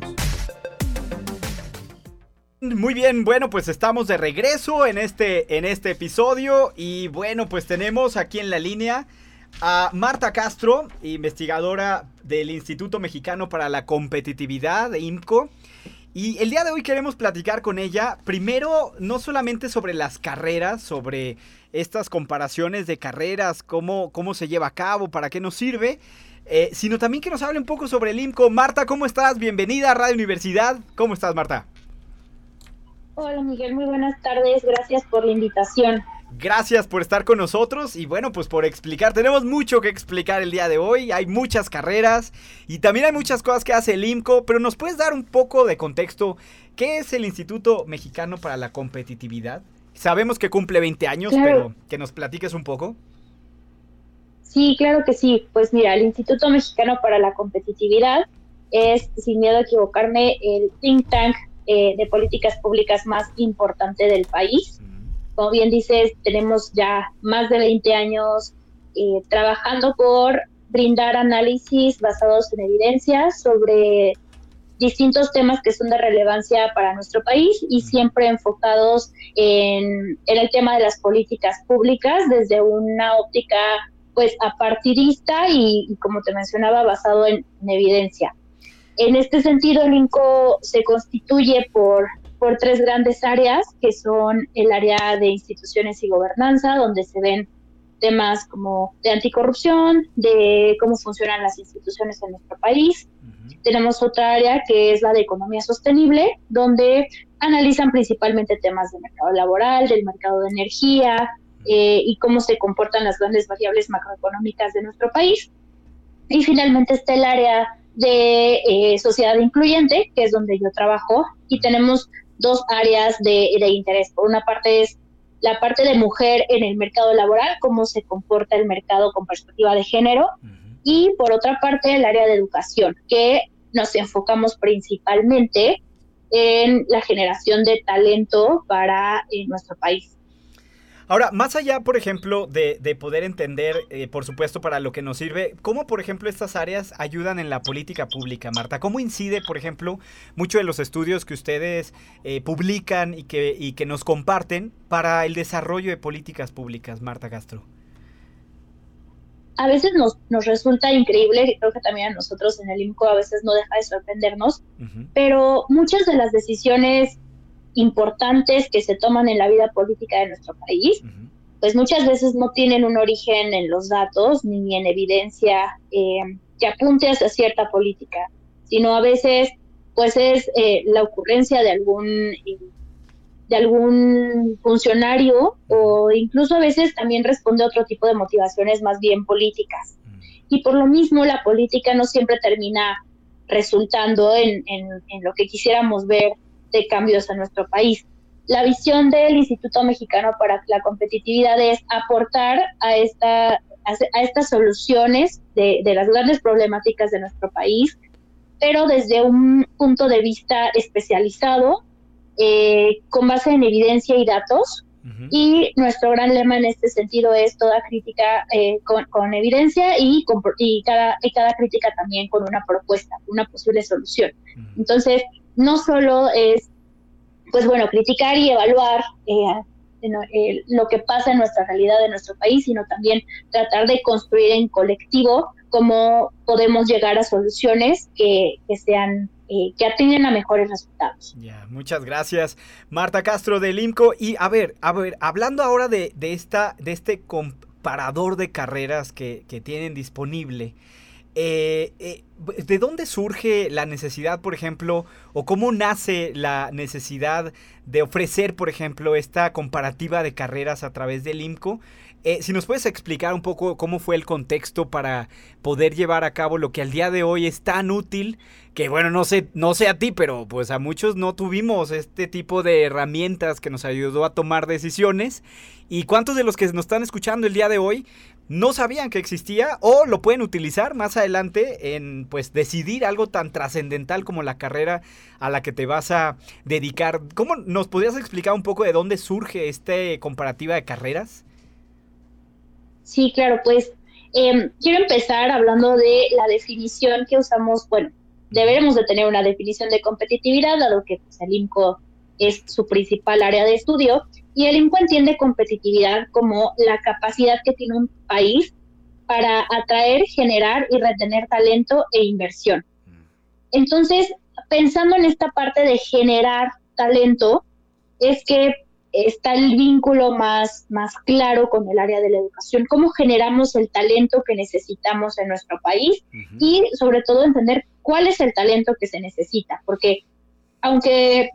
Muy bien, bueno, pues estamos de regreso en este, en este episodio y bueno, pues tenemos aquí en la línea a Marta Castro, investigadora del Instituto Mexicano para la Competitividad de IMCO. Y el día de hoy queremos platicar con ella, primero, no solamente sobre las carreras, sobre estas comparaciones de carreras, cómo, cómo se lleva a cabo, para qué nos sirve, eh, sino también que nos hable un poco sobre el IMCO. Marta, ¿cómo estás? Bienvenida a Radio Universidad. ¿Cómo estás, Marta? Hola Miguel, muy buenas tardes, gracias por la invitación. Gracias por estar con nosotros y bueno, pues por explicar. Tenemos mucho que explicar el día de hoy. Hay muchas carreras y también hay muchas cosas que hace el IMCO, pero ¿nos puedes dar un poco de contexto? ¿Qué es el Instituto Mexicano para la Competitividad? Sabemos que cumple 20 años, Claro. pero que nos platiques un poco. Sí, claro que sí. Pues mira, el Instituto Mexicano para la Competitividad es, sin miedo a equivocarme, el think tank eh, de políticas públicas más importante del país. Como bien dices, tenemos ya más de 20 años eh, trabajando por brindar análisis basados en evidencias sobre distintos temas que son de relevancia para nuestro país y siempre enfocados en, en el tema de las políticas públicas desde una óptica pues apartidista y, y como te mencionaba basado en, en evidencia. En este sentido, el INCO se constituye por, por tres grandes áreas, que son el área de instituciones y gobernanza, donde se ven temas como de anticorrupción, de cómo funcionan las instituciones en nuestro país. Tenemos otra área que es la de economía sostenible, donde analizan principalmente temas del mercado laboral, del mercado de energía eh, y cómo se comportan las grandes variables macroeconómicas de nuestro país. Y finalmente está el área de eh, sociedad incluyente, que es donde yo trabajo, y tenemos dos áreas de, de, interés. Por una parte es la parte de mujer en el mercado laboral, cómo se comporta el mercado con perspectiva de género. Y por otra parte el área de educación, que nos enfocamos principalmente en la generación de talento para eh, nuestro país. Ahora, más allá, por ejemplo, de, de poder entender, eh, por supuesto, para lo que nos sirve, ¿cómo, por ejemplo, estas áreas ayudan en la política pública, Marta? ¿Cómo incide, por ejemplo, muchos de los estudios que ustedes eh, publican y que, y que nos comparten para el desarrollo de políticas públicas, Marta Castro? A veces nos, nos resulta increíble, y creo que también a nosotros en el IMCO a veces no deja de sorprendernos, uh -huh. pero muchas de las decisiones importantes que se toman en la vida política de nuestro país, uh -huh. pues muchas veces no tienen un origen en los datos ni en evidencia eh, que apunte hacia cierta política, sino a veces pues es eh, la ocurrencia de algún eh, de algún funcionario o incluso a veces también responde a otro tipo de motivaciones más bien políticas. y por lo mismo la política no siempre termina resultando en, en lo que quisiéramos ver de cambios en nuestro país. La visión del Instituto Mexicano para la Competitividad es aportar a, esta, a, estas soluciones de, de las grandes problemáticas de nuestro país, pero desde un punto de vista especializado, eh, con base en evidencia y datos. Y nuestro gran lema en este sentido es toda crítica eh, con, con, evidencia y, y, cada, y cada crítica también con una propuesta, una posible solución. Entonces, no solo es pues bueno, criticar y evaluar eh, eh, lo que pasa en nuestra realidad de nuestro país, sino también tratar de construir en colectivo cómo podemos llegar a soluciones que, sean eh, que atienden mejores resultados. Ya, muchas gracias, Marta Castro del IMCO. Y a ver, a ver, hablando ahora de, de esta, de este comparador de carreras que, que tienen disponible. Eh, eh, ¿De dónde surge la necesidad, por ejemplo, o cómo nace la necesidad de ofrecer, por ejemplo, esta comparativa de carreras a través del IMCO? Eh, si nos puedes explicar un poco cómo fue el contexto para poder llevar a cabo lo que al día de hoy es tan útil, que bueno, no sé, no sé a ti, pero pues a muchos no tuvimos este tipo de herramientas que nos ayudó a tomar decisiones. ¿Y cuántos de los que nos están escuchando el día de hoy no sabían que existía o lo pueden utilizar más adelante en pues decidir algo tan trascendental como la carrera a la que te vas a dedicar. ¿Cómo nos podrías explicar un poco de dónde surge esta comparativa de carreras? Sí, claro, pues em, quiero empezar hablando de la definición que usamos, bueno, deberemos de tener una definición de competitividad, dado que pues, el IMCO es su principal área de estudio, y el INCO entiende competitividad como la capacidad que tiene un país para atraer, generar y retener talento e inversión. Entonces, pensando en esta parte de generar talento, es que está el vínculo más, más claro con el área de la educación, cómo generamos el talento que necesitamos en nuestro país y sobre todo entender cuál es el talento que se necesita, porque aunque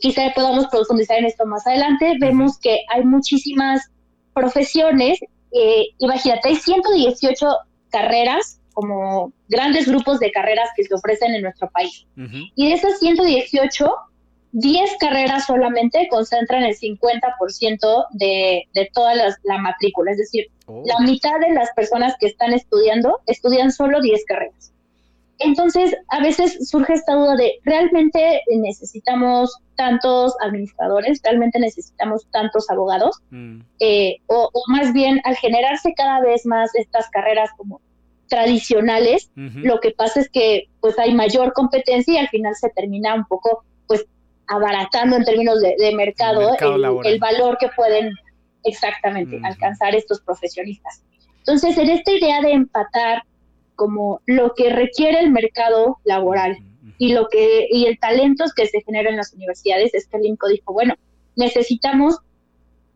quizá podamos profundizar en esto más adelante, vemos que hay muchísimas profesiones, eh, imagínate, hay 118 carreras, como grandes grupos de carreras que se ofrecen en nuestro país. Y de esas 118, 10 carreras solamente concentran el 50% de, de toda la matrícula, es decir, oh. la mitad de las personas que están estudiando estudian solo 10 carreras. Entonces, a veces surge esta duda de, ¿realmente necesitamos tantos administradores? ¿Realmente necesitamos tantos abogados? Mm. Eh, o, más bien, al generarse cada vez más estas carreras como tradicionales, lo que pasa es que pues hay mayor competencia y al final se termina un poco pues abaratando en términos de, mercado, el, valor que pueden exactamente alcanzar estos profesionistas. Entonces, en esta idea de empatar como lo que requiere el mercado laboral y lo que y el talento que se genera en las universidades, este Linco dijo, bueno, necesitamos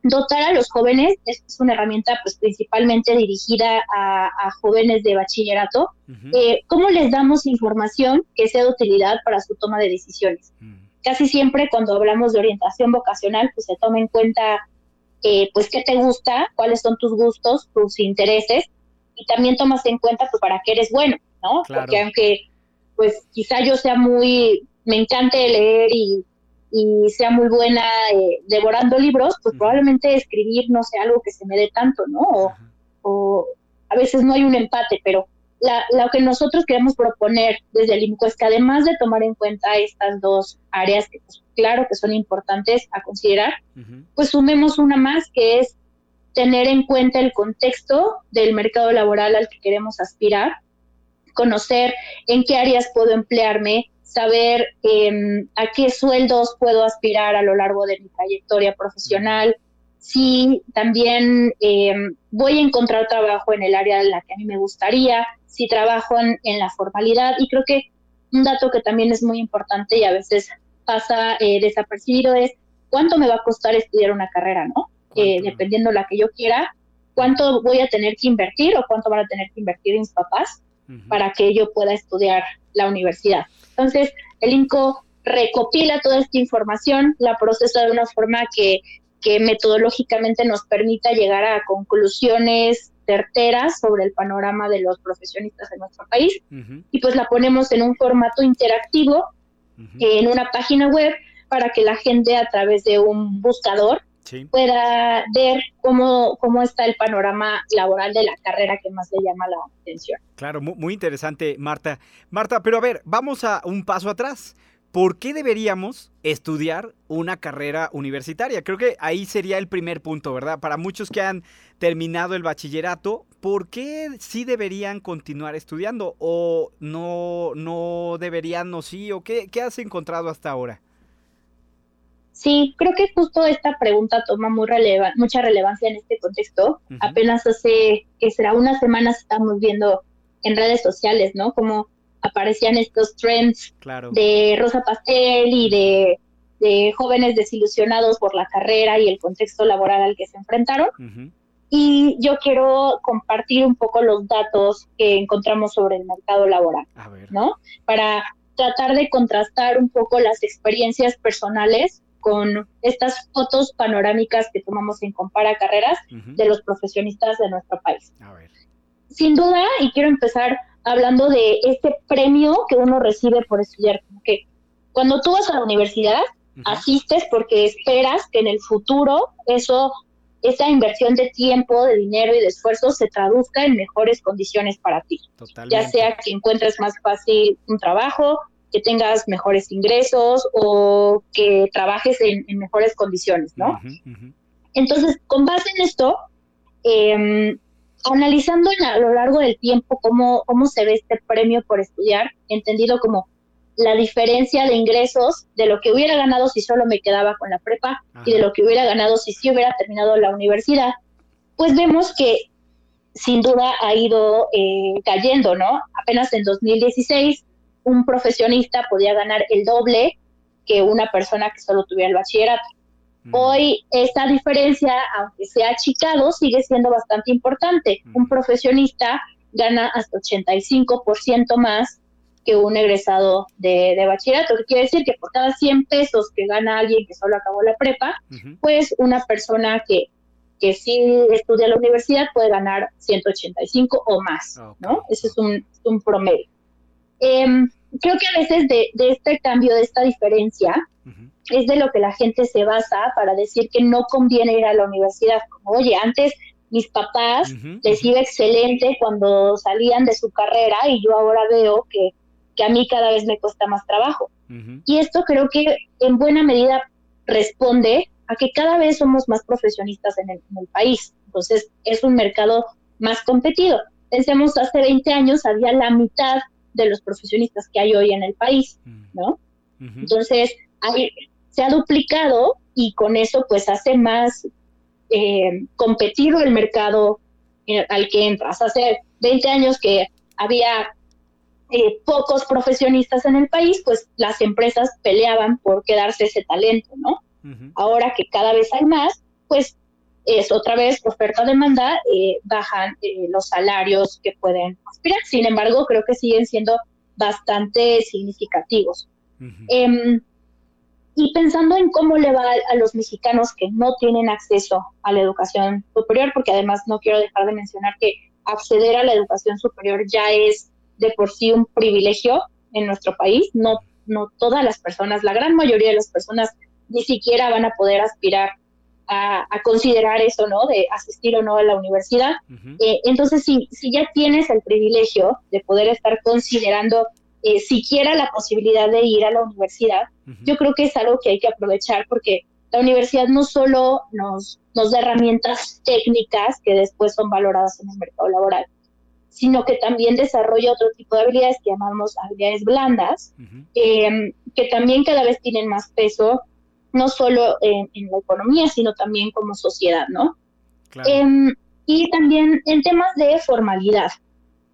dotar a los jóvenes, es una herramienta pues principalmente dirigida a, jóvenes de bachillerato, eh, ¿cómo les damos información que sea de utilidad para su toma de decisiones? Casi siempre cuando hablamos de orientación vocacional, pues se toma en cuenta eh, pues qué te gusta, cuáles son tus gustos, tus intereses, y también tomas en cuenta pues para qué eres bueno, ¿no? Porque aunque pues quizá yo sea muy, me encante leer y, y sea muy buena eh, devorando libros, pues probablemente escribir no sea algo que se me dé tanto, ¿no? O, o a veces no hay un empate, pero la, lo que nosotros queremos proponer desde el IMCO es que además de tomar en cuenta estas dos áreas que pues, claro que son importantes a considerar, pues sumemos una más que es tener en cuenta el contexto del mercado laboral al que queremos aspirar, conocer en qué áreas puedo emplearme, saber em, a qué sueldos puedo aspirar a lo largo de mi trayectoria profesional, si también em, voy a encontrar trabajo en el área en la que a mí me gustaría, si trabajo en, la formalidad. Y creo que un dato que también es muy importante y a veces pasa eh, desapercibido es cuánto me va a costar estudiar una carrera, ¿no? Eh, dependiendo la que yo quiera, cuánto voy a tener que invertir o cuánto van a tener que invertir mis papás para que yo pueda estudiar la universidad. Entonces, el INCO recopila toda esta información, la procesa de una forma que, que metodológicamente nos permita llegar a conclusiones certeras sobre el panorama de los profesionistas en nuestro país y pues la ponemos en un formato interactivo en una página web para que la gente a través de un buscador pueda ver cómo, cómo está el panorama laboral de la carrera que más le llama la atención. Claro, muy, interesante, Marta. Marta, pero a ver, vamos a un paso atrás. ¿Por qué deberíamos estudiar una carrera universitaria? Creo que ahí sería el primer punto, ¿verdad? Para muchos que han terminado el bachillerato, ¿por qué sí deberían continuar estudiando? ¿O no, no deberían, no sí? ¿O qué, qué has encontrado hasta ahora? Sí, creo que justo esta pregunta toma muy mucha relevancia en este contexto. Apenas hace, que será unas semanas, estamos viendo en redes sociales, ¿no? Como aparecían estos trends de Rosa Pastel y de, jóvenes desilusionados por la carrera y el contexto laboral al que se enfrentaron. Y yo quiero compartir un poco los datos que encontramos sobre el mercado laboral, ¿no? Para tratar de contrastar un poco las experiencias personales con estas fotos panorámicas que tomamos en Compara Carreras de los profesionistas de nuestro país. Sin duda, y quiero empezar hablando de este premio que uno recibe por estudiar, que cuando tú vas a la universidad, asistes porque esperas que en el futuro eso esa inversión de tiempo, de dinero y de esfuerzo se traduzca en mejores condiciones para ti. Ya sea que encuentres más fácil un trabajo, que tengas mejores ingresos o que trabajes en, mejores condiciones, ¿no? Entonces, con base en esto, em, analizando a lo largo del tiempo cómo, cómo se ve este premio por estudiar, entendido como la diferencia de ingresos de lo que hubiera ganado si solo me quedaba con la prepa y de lo que hubiera ganado si sí hubiera terminado la universidad, pues vemos que sin duda ha ido eh, cayendo, ¿no? Apenas en 2016 un profesionista podía ganar el doble que una persona que solo tuviera el bachillerato. Mm. Hoy esta diferencia, aunque sea achicado, sigue siendo bastante importante. Mm. Un profesionista gana hasta 85% más que un egresado de, bachillerato, que quiere decir que por cada 100 pesos que gana alguien que solo acabó la prepa, pues una persona que, que sí estudia la universidad puede ganar 185 o más, ¿no? Ese es un, un promedio. Em, creo que a veces de, este cambio, de esta diferencia, es de lo que la gente se basa para decir que no conviene ir a la universidad. Como, oye, antes mis papás les iba excelente cuando salían de su carrera y yo ahora veo que, que a mí cada vez me cuesta más trabajo. Y esto creo que en buena medida responde a que cada vez somos más profesionistas en el, en el país. Entonces es un mercado más competido. Pensemos, hace 20 años había la mitad de los profesionistas que hay hoy en el país, mm. ¿no? Entonces, se ha duplicado y con eso pues hace más eh, competido el mercado eh, al que entras. Hace 20 años que había eh, pocos profesionistas en el país, pues las empresas peleaban por quedarse ese talento, ¿no? Ahora que cada vez hay más, pues es otra vez oferta-demanda, eh, bajan eh, los salarios que pueden aspirar. Sin embargo, creo que siguen siendo bastante significativos. Y pensando en cómo le va a los mexicanos que no tienen acceso a la educación superior, porque además no quiero dejar de mencionar que acceder a la educación superior ya es de por sí un privilegio en nuestro país. No, no todas las personas, la gran mayoría de las personas ni siquiera van a poder aspirar a, considerar eso, ¿no? De asistir o no a la universidad. Eh, entonces, si, si ya tienes el privilegio de poder estar considerando eh, siquiera la posibilidad de ir a la universidad, yo creo que es algo que hay que aprovechar porque la universidad no solo nos, nos da herramientas técnicas que después son valoradas en el mercado laboral, sino que también desarrolla otro tipo de habilidades que llamamos habilidades blandas, eh, que también cada vez tienen más peso no solo en, la economía, sino también como sociedad, ¿no? Em, y también en temas de formalidad.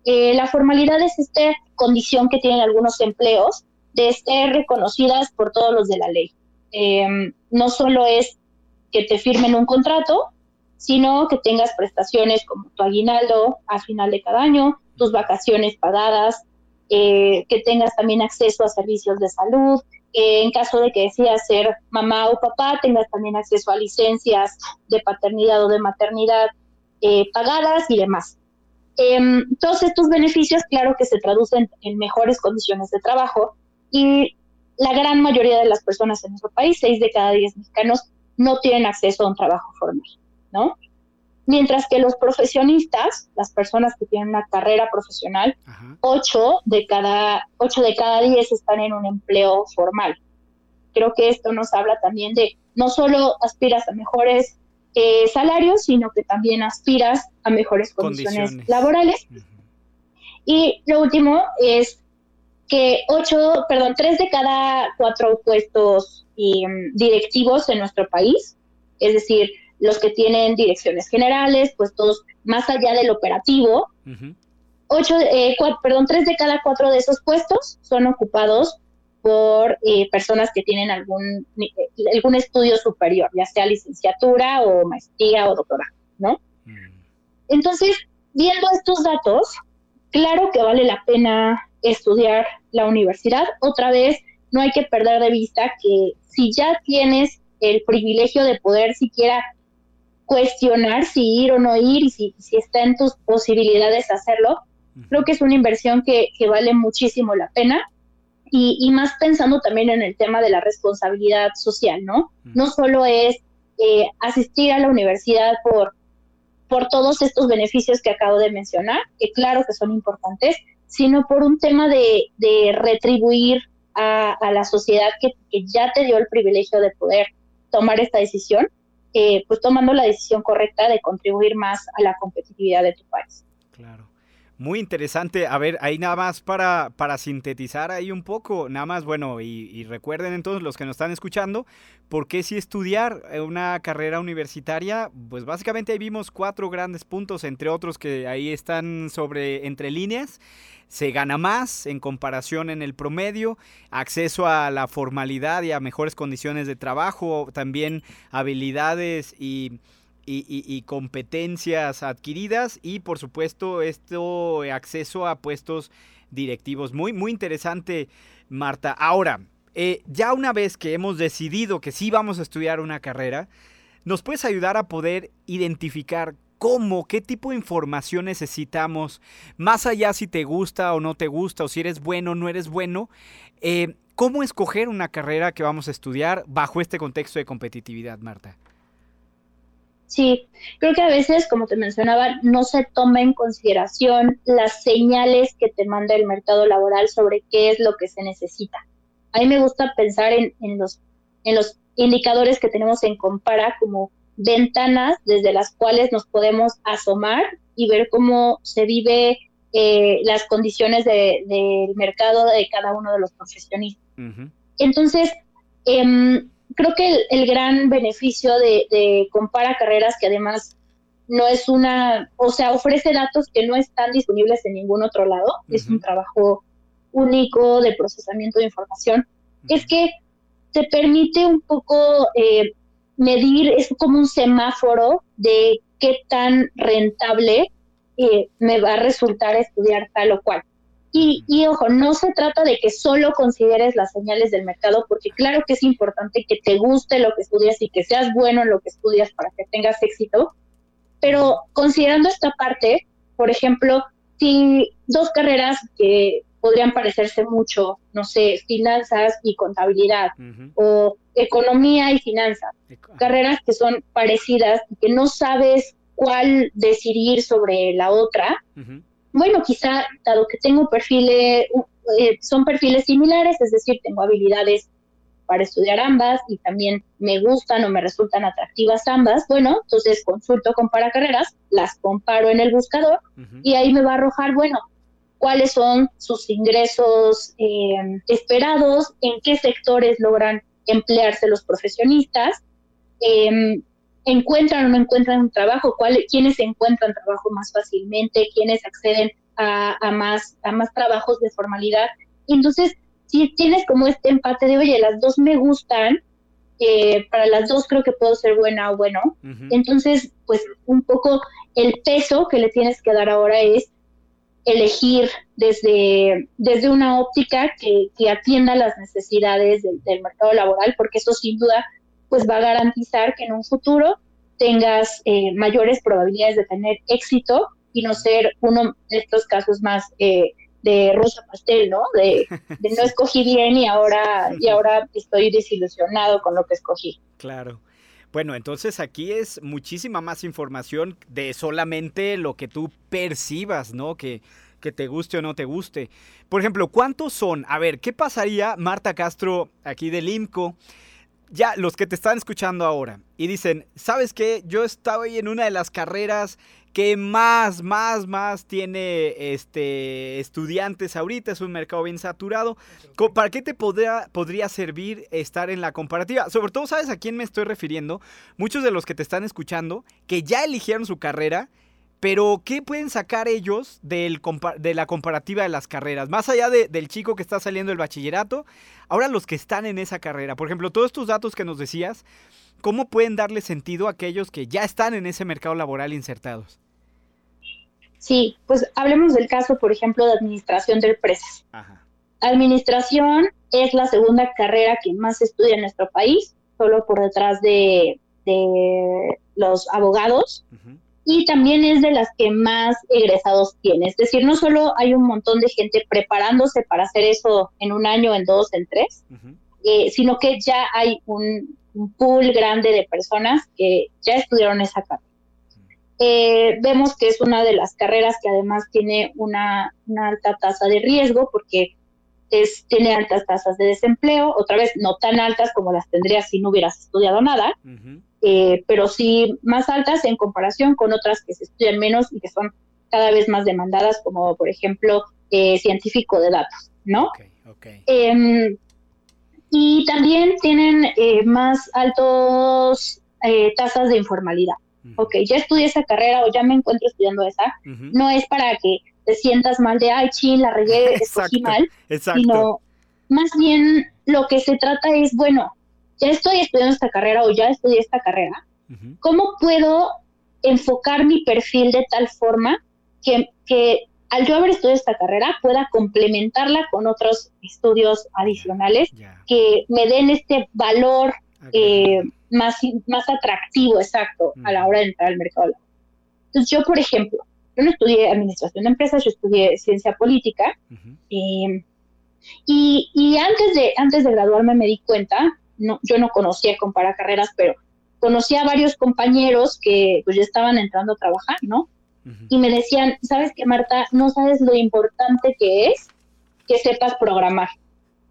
Eh, la formalidad es esta condición que tienen algunos empleos de ser reconocidas por todos los de la ley. Em, no solo es que te firmen un contrato, sino que tengas prestaciones como tu aguinaldo a final de cada año, tus vacaciones pagadas, eh, que tengas también acceso a servicios de salud, en caso de que decidas ser mamá o papá, tengas también acceso a licencias de paternidad o de maternidad eh, pagadas y demás. Em, todos estos beneficios, claro que se traducen en mejores condiciones de trabajo y la gran mayoría de las personas en nuestro país, 6 de cada 10 mexicanos, no tienen acceso a un trabajo formal, ¿no? Mientras que los profesionistas, las personas que tienen una carrera profesional, 8 de cada 8 de cada 10 están en un empleo formal. Creo que esto nos habla también de no solo aspiras a mejores eh, salarios, sino que también aspiras a mejores condiciones, laborales. Y lo último es que ocho, perdón, tres de cada cuatro puestos em, directivos en nuestro país, es decir, los que tienen direcciones generales, puestos más allá del operativo, ocho, eh, perdón, tres de cada cuatro de esos puestos son ocupados por eh, personas que tienen algún, eh, algún estudio superior, ya sea licenciatura o maestría o doctorado, ¿no? Mm. Entonces, viendo estos datos, claro que vale la pena estudiar la universidad. Otra vez, no hay que perder de vista que si ya tienes el privilegio de poder siquiera cuestionar si ir o no ir y si, si está en tus posibilidades hacerlo, creo que es una inversión que, que vale muchísimo la pena y, más pensando también en el tema de la responsabilidad social, ¿no? No solo es eh, asistir a la universidad por, por todos estos beneficios que acabo de mencionar, que claro que son importantes, sino por un tema de, retribuir a, la sociedad que, ya te dio el privilegio de poder tomar esta decisión, eh, pues tomando la decisión correcta de contribuir más a la competitividad de tu país. Claro. Muy interesante. A ver, ahí nada más para, para sintetizar ahí un poco, nada más, bueno, y, recuerden entonces los que nos están escuchando, ¿por qué si estudiar una carrera universitaria? Pues básicamente ahí vimos cuatro grandes puntos, entre otros que ahí están sobre entre líneas. Se gana más en comparación en el promedio, acceso a la formalidad y a mejores condiciones de trabajo, también habilidades y y, competencias adquiridas y por supuesto esto acceso a puestos directivos. Muy, muy interesante, Marta. Ahora, eh, ya una vez que hemos decidido que sí vamos a estudiar una carrera, ¿nos puedes ayudar a poder identificar cómo, qué tipo de información necesitamos, más allá si te gusta o no te gusta, o si eres bueno o no eres bueno? Eh, ¿Cómo escoger una carrera que vamos a estudiar bajo este contexto de competitividad, Marta? Sí, creo que a veces, como te mencionaba, no se toma en consideración las señales que te manda el mercado laboral sobre qué es lo que se necesita. A mí me gusta pensar en, los, en los indicadores que tenemos en Compara como ventanas desde las cuales nos podemos asomar y ver cómo se vive eh, las condiciones del mercado de cada uno de los profesionistas. Entonces, eh, creo que el, gran beneficio de, Compara Carreras, que además no es una, o sea, ofrece datos que no están disponibles en ningún otro lado, es un trabajo único de procesamiento de información, es que te permite un poco eh, medir, es como un semáforo de qué tan rentable eh, me va a resultar estudiar tal o cual. Y, ojo, no se trata de que solo consideres las señales del mercado, porque claro que es importante que te guste lo que estudias y que seas bueno en lo que estudias para que tengas éxito, pero considerando esta parte, por ejemplo, si dos carreras que podrían parecerse mucho, no sé, finanzas y contabilidad o economía y finanzas, carreras que son parecidas y que no sabes cuál decidir sobre la otra, bueno, quizá dado que tengo perfiles, eh, son perfiles similares, es decir, tengo habilidades para estudiar ambas y también me gustan o me resultan atractivas ambas, bueno, entonces consulto con carreras, las comparo en el buscador y ahí me va a arrojar, bueno, cuáles son sus ingresos eh, esperados, en qué sectores logran emplearse los profesionistas, eh, encuentran o no encuentran un trabajo, cuál, quiénes encuentran trabajo más fácilmente, quiénes acceden a, más, a más trabajos de formalidad. Entonces, si tienes como este empate de, oye, las dos me gustan, eh, para las dos creo que puedo ser buena o bueno, entonces, pues un poco el peso que le tienes que dar ahora es elegir desde, desde una óptica que, que atienda las necesidades del mercado laboral, porque eso sin duda pues va a garantizar que en un futuro tengas eh, mayores probabilidades de tener éxito y no ser uno de estos casos más eh, de rosa pastel, ¿no? De, de no escogí bien y ahora, y ahora estoy desilusionado con lo que escogí. Claro. Bueno, entonces aquí es muchísima más información de solamente lo que tú percibas, ¿no? Que, que te guste o no te guste. Por ejemplo, ¿cuántos son? A ver, ¿qué pasaría, Marta Castro, aquí del IMCO? Ya, los que te están escuchando ahora y dicen, ¿sabes qué? Yo estaba ahí en una de las carreras que más, más, más tiene este, estudiantes ahorita, es un mercado bien saturado. ¿Para qué te podría, podría servir estar en la comparativa? Sobre todo, ¿sabes a quién me estoy refiriendo? Muchos de los que te están escuchando, que ya eligieron su carrera, pero ¿qué pueden sacar ellos del de la comparativa de las carreras? Más allá de- del chico que está saliendo del bachillerato, ahora los que están en esa carrera. Por ejemplo, todos estos datos que nos decías, ¿cómo pueden darle sentido a aquellos que ya están en ese mercado laboral insertados? Sí, pues hablemos del caso, por ejemplo, de administración de empresas. Ajá. Administración es la segunda carrera que más se estudia en nuestro país, solo por detrás de, de los abogados, Ujú. Y también es de las que más egresados tiene. Es decir, no solo hay un montón de gente preparándose para hacer eso en un año, en dos, en tres, eh, sino que ya hay un, un pool grande de personas que ya estudiaron esa carrera. Eh, vemos que es una de las carreras que además tiene una, una alta tasa de riesgo porque es, tiene altas tasas de desempleo, otra vez no tan altas como las tendrías si no hubieras estudiado nada, Ujú. Eh, pero sí más altas en comparación con otras que se estudian menos y que son cada vez más demandadas, como por ejemplo eh, científico de datos, ¿no? Ok, ok. Em, y también tienen eh, más altos eh, tasas de informalidad. Ujú. Ok, ya estudié esa carrera o ya me encuentro estudiando esa. No es para que te sientas mal de, ay, chin, la regué, escogí mal, Exacto. sino más bien lo que se trata es, bueno, ya estoy estudiando esta carrera o ya estudié esta carrera. ¿cómo puedo enfocar mi perfil de tal forma que, que al yo haber estudiado esta carrera pueda complementarla con otros estudios adicionales que me den este valor eh, más, más atractivo, exacto, a la hora de entrar al mercado laboral. Entonces, yo, por ejemplo, yo no estudié administración de empresas, yo estudié ciencia política, eh, y, y antes, de, antes de graduarme me di cuenta, no, yo no conocía comparar carreras, pero conocía a varios compañeros que pues ya estaban entrando a trabajar, ¿no? Y me decían, ¿sabes qué, Marta? No sabes lo importante que es que sepas programar.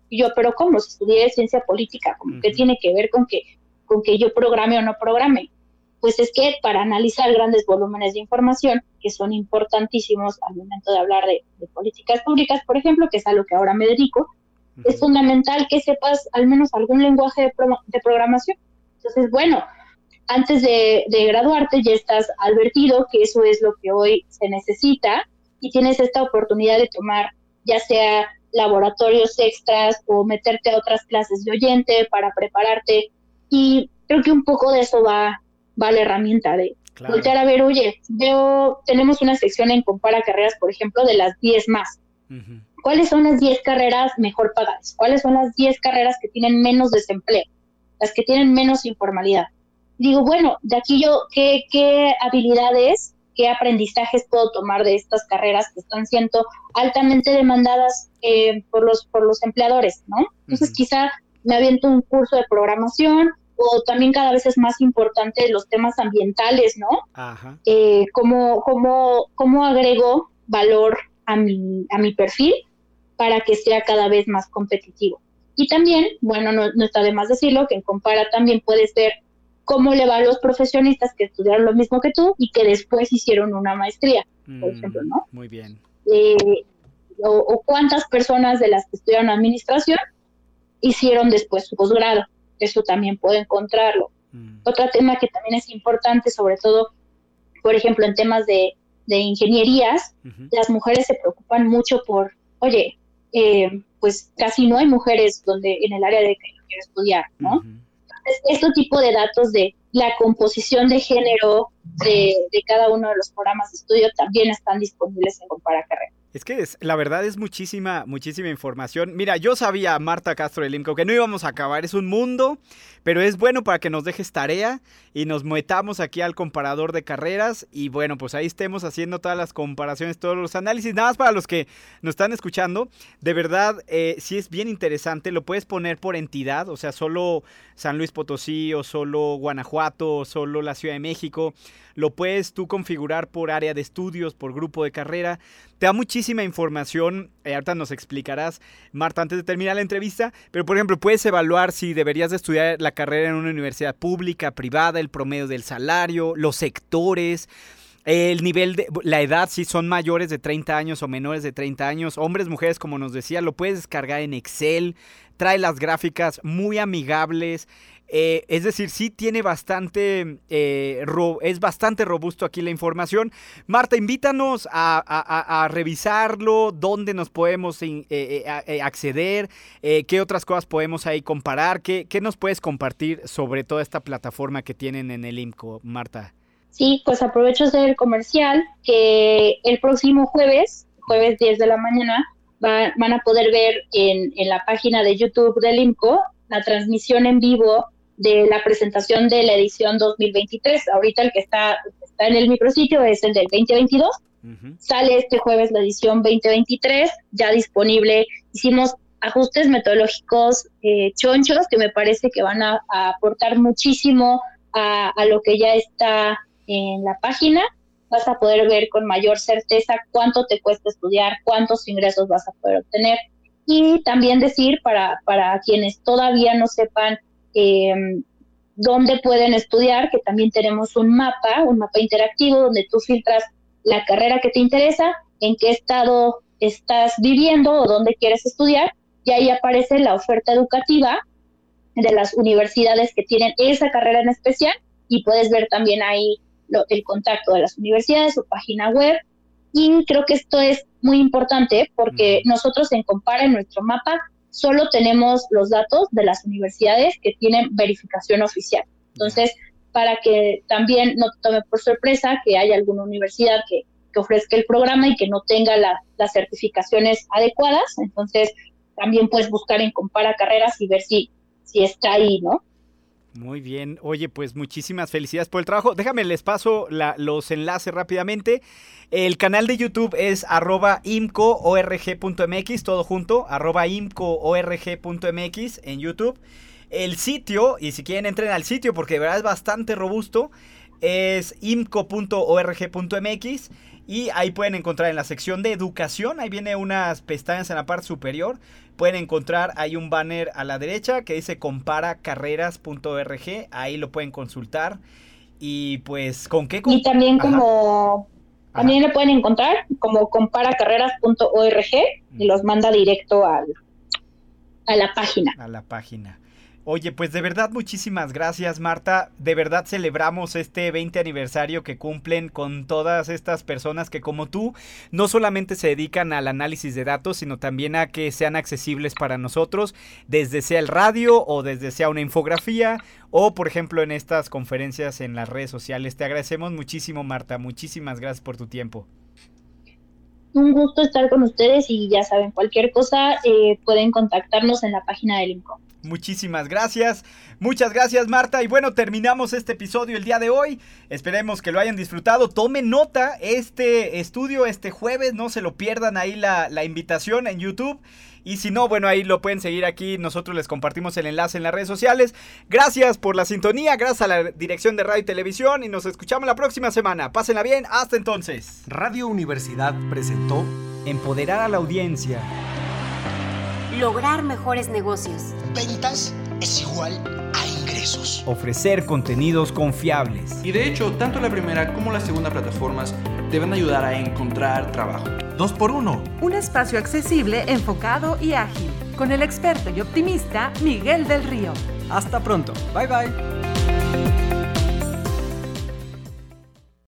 Y yo, pero ¿cómo? Si estudié ciencia política, ¿cómo ¿qué Ujú. tiene que ver con que, con que yo programe o no programe? Pues es que para analizar grandes volúmenes de información, que son importantísimos al momento de hablar de, de políticas públicas, por ejemplo, que es a lo que ahora me dedico, es fundamental que sepas al menos algún lenguaje de, pro- de programación. Entonces, bueno, antes de, de graduarte ya estás advertido que eso es lo que hoy se necesita y tienes esta oportunidad de tomar ya sea laboratorios extras o meterte a otras clases de oyente para prepararte y creo que un poco de eso va, va la herramienta de Claro. voltear a ver, oye, veo, tenemos una sección en Compara Carreras, por ejemplo, de las 10 más. Ujú. ¿Cuáles son las 10 carreras mejor pagadas? ¿Cuáles son las 10 carreras que tienen menos desempleo? Las que tienen menos informalidad. Digo, bueno, de aquí yo, ¿qué, qué habilidades, qué aprendizajes puedo tomar de estas carreras que están siendo altamente demandadas eh, por, los, por los empleadores, ¿no? Entonces Ujú. quizá me aviento un curso de programación o también cada vez es más importante los temas ambientales, ¿no? Ajá. eh, cómo, cómo, cómo agrego valor a mi, a mi perfil para que sea cada vez más competitivo. Y también, bueno, no, no está de más decirlo, que en Compara también puedes ver cómo le va a los profesionistas que estudiaron lo mismo que tú y que después hicieron una maestría, por Mm, ejemplo, ¿no? Muy bien. Eh, o, o cuántas personas de las que estudiaron administración hicieron después su posgrado. Eso también puedo encontrarlo. Mm. Otro tema que también es importante, sobre todo, por ejemplo, en temas de, de ingenierías, las mujeres se preocupan mucho por, oye, eh, pues casi no hay mujeres donde en el área de que yo quiero estudiar, ¿no? Entonces, este tipo de datos de la composición de género de, cada uno de los programas de estudio también están disponibles en Compara Carrera. Es que es, la verdad es muchísima, muchísima información. Mira, yo sabía, Marta Castro del IMCO, que no íbamos a acabar. Es un mundo, pero es bueno para que nos dejes tarea y nos metamos aquí al comparador de carreras. Y bueno, pues ahí estemos haciendo todas las comparaciones, todos los análisis. Nada más para los que nos están escuchando, de verdad, eh, sí es bien interesante. Lo puedes poner por entidad, o sea, solo San Luis Potosí, o solo Guanajuato, solo la Ciudad de México. Lo puedes tú configurar por área de estudios, por grupo de carrera. Te da muchísima información. Eh, ahorita nos explicarás, Marta, antes de terminar la entrevista. Pero, por ejemplo, puedes evaluar si deberías de estudiar la carrera en una universidad pública, privada, el promedio del salario, los sectores. El nivel de la edad, si son mayores de 30 años o menores de 30 años, hombres, mujeres, como nos decía, lo puedes descargar en Excel. Trae las gráficas muy amigables. Eh, es decir, sí tiene bastante, eh, es bastante robusto aquí la información. Marta, invítanos a, revisarlo, dónde nos podemos eh, acceder, qué otras cosas podemos ahí comparar, ¿Qué, qué nos puedes compartir sobre toda esta plataforma que tienen en el IMCO, Marta. Sí, pues aprovecho de el comercial que el próximo jueves, jueves 10 de la mañana, van a poder ver en, en la página de YouTube del IMCO la transmisión en vivo de la presentación de la edición 2023. Ahorita el que está, está en el micrositio es el del 2022. Sale este jueves la edición 2023, ya disponible. Hicimos ajustes metodológicos eh, chonchos que me parece que van a, aportar muchísimo a, a, lo que ya está en la página. Vas a poder ver con mayor certeza cuánto te cuesta estudiar, cuántos ingresos vas a poder obtener. Y también decir para, para quienes todavía no sepan eh, dónde pueden estudiar, que también tenemos un mapa, un mapa interactivo donde tú filtras la carrera que te interesa, en qué estado estás viviendo o dónde quieres estudiar, y ahí aparece la oferta educativa de las universidades que tienen esa carrera en especial, y puedes ver también ahí el contacto de las universidades, su página web, y creo que esto es muy importante porque nosotros en Compara, en nuestro mapa, solo tenemos los datos de las universidades que tienen verificación oficial. Entonces, para que también no te tome por sorpresa que haya alguna universidad que, ofrezca el programa y que no tenga las certificaciones adecuadas, entonces también puedes buscar en Compara Carreras y ver si, si está ahí, ¿no? Muy bien. Oye, pues muchísimas felicidades por el trabajo. Déjame, les paso los enlaces rápidamente. El canal de YouTube es arroba imcoorg.mx, todo junto, arroba imcoorg.mx en YouTube. El sitio, y si quieren entren al sitio porque de verdad es bastante robusto, es imco.org.mx y ahí pueden encontrar en la sección de educación, ahí viene unas pestañas en la parte superior, pueden encontrar, hay un banner a la derecha que dice comparacarreras.org, ahí lo pueden consultar. Y pues con qué... Y también como... También lo pueden encontrar como comparacarreras.org y los manda directo al, a la página. A la página. Oye, pues de verdad muchísimas gracias Marta. De verdad celebramos este 20 aniversario que cumplen con todas estas personas que como tú no solamente se dedican al análisis de datos, sino también a que sean accesibles para nosotros, desde sea el radio o desde sea una infografía o por ejemplo en estas conferencias en las redes sociales. Te agradecemos muchísimo Marta, muchísimas gracias por tu tiempo un gusto estar con ustedes y ya saben, cualquier cosa eh, pueden contactarnos en la página del INCO. Muchísimas gracias. Muchas gracias Marta. Y bueno, terminamos este episodio el día de hoy. Esperemos que lo hayan disfrutado. Tomen nota este estudio este jueves. No se lo pierdan ahí la, la invitación en YouTube. Y si no, bueno, ahí lo pueden seguir aquí. Nosotros les compartimos el enlace en las redes sociales. Gracias por la sintonía. Gracias a la dirección de radio y televisión. Y nos escuchamos la próxima semana. Pásenla bien. Hasta entonces. Radio Universidad presentó Empoderar a la audiencia lograr mejores negocios. Ventas es igual a ingresos. Ofrecer contenidos confiables. Y de hecho, tanto la primera como la segunda plataformas deben ayudar a encontrar trabajo. Dos por uno. Un espacio accesible, enfocado y ágil. Con el experto y optimista Miguel del Río. Hasta pronto. Bye bye.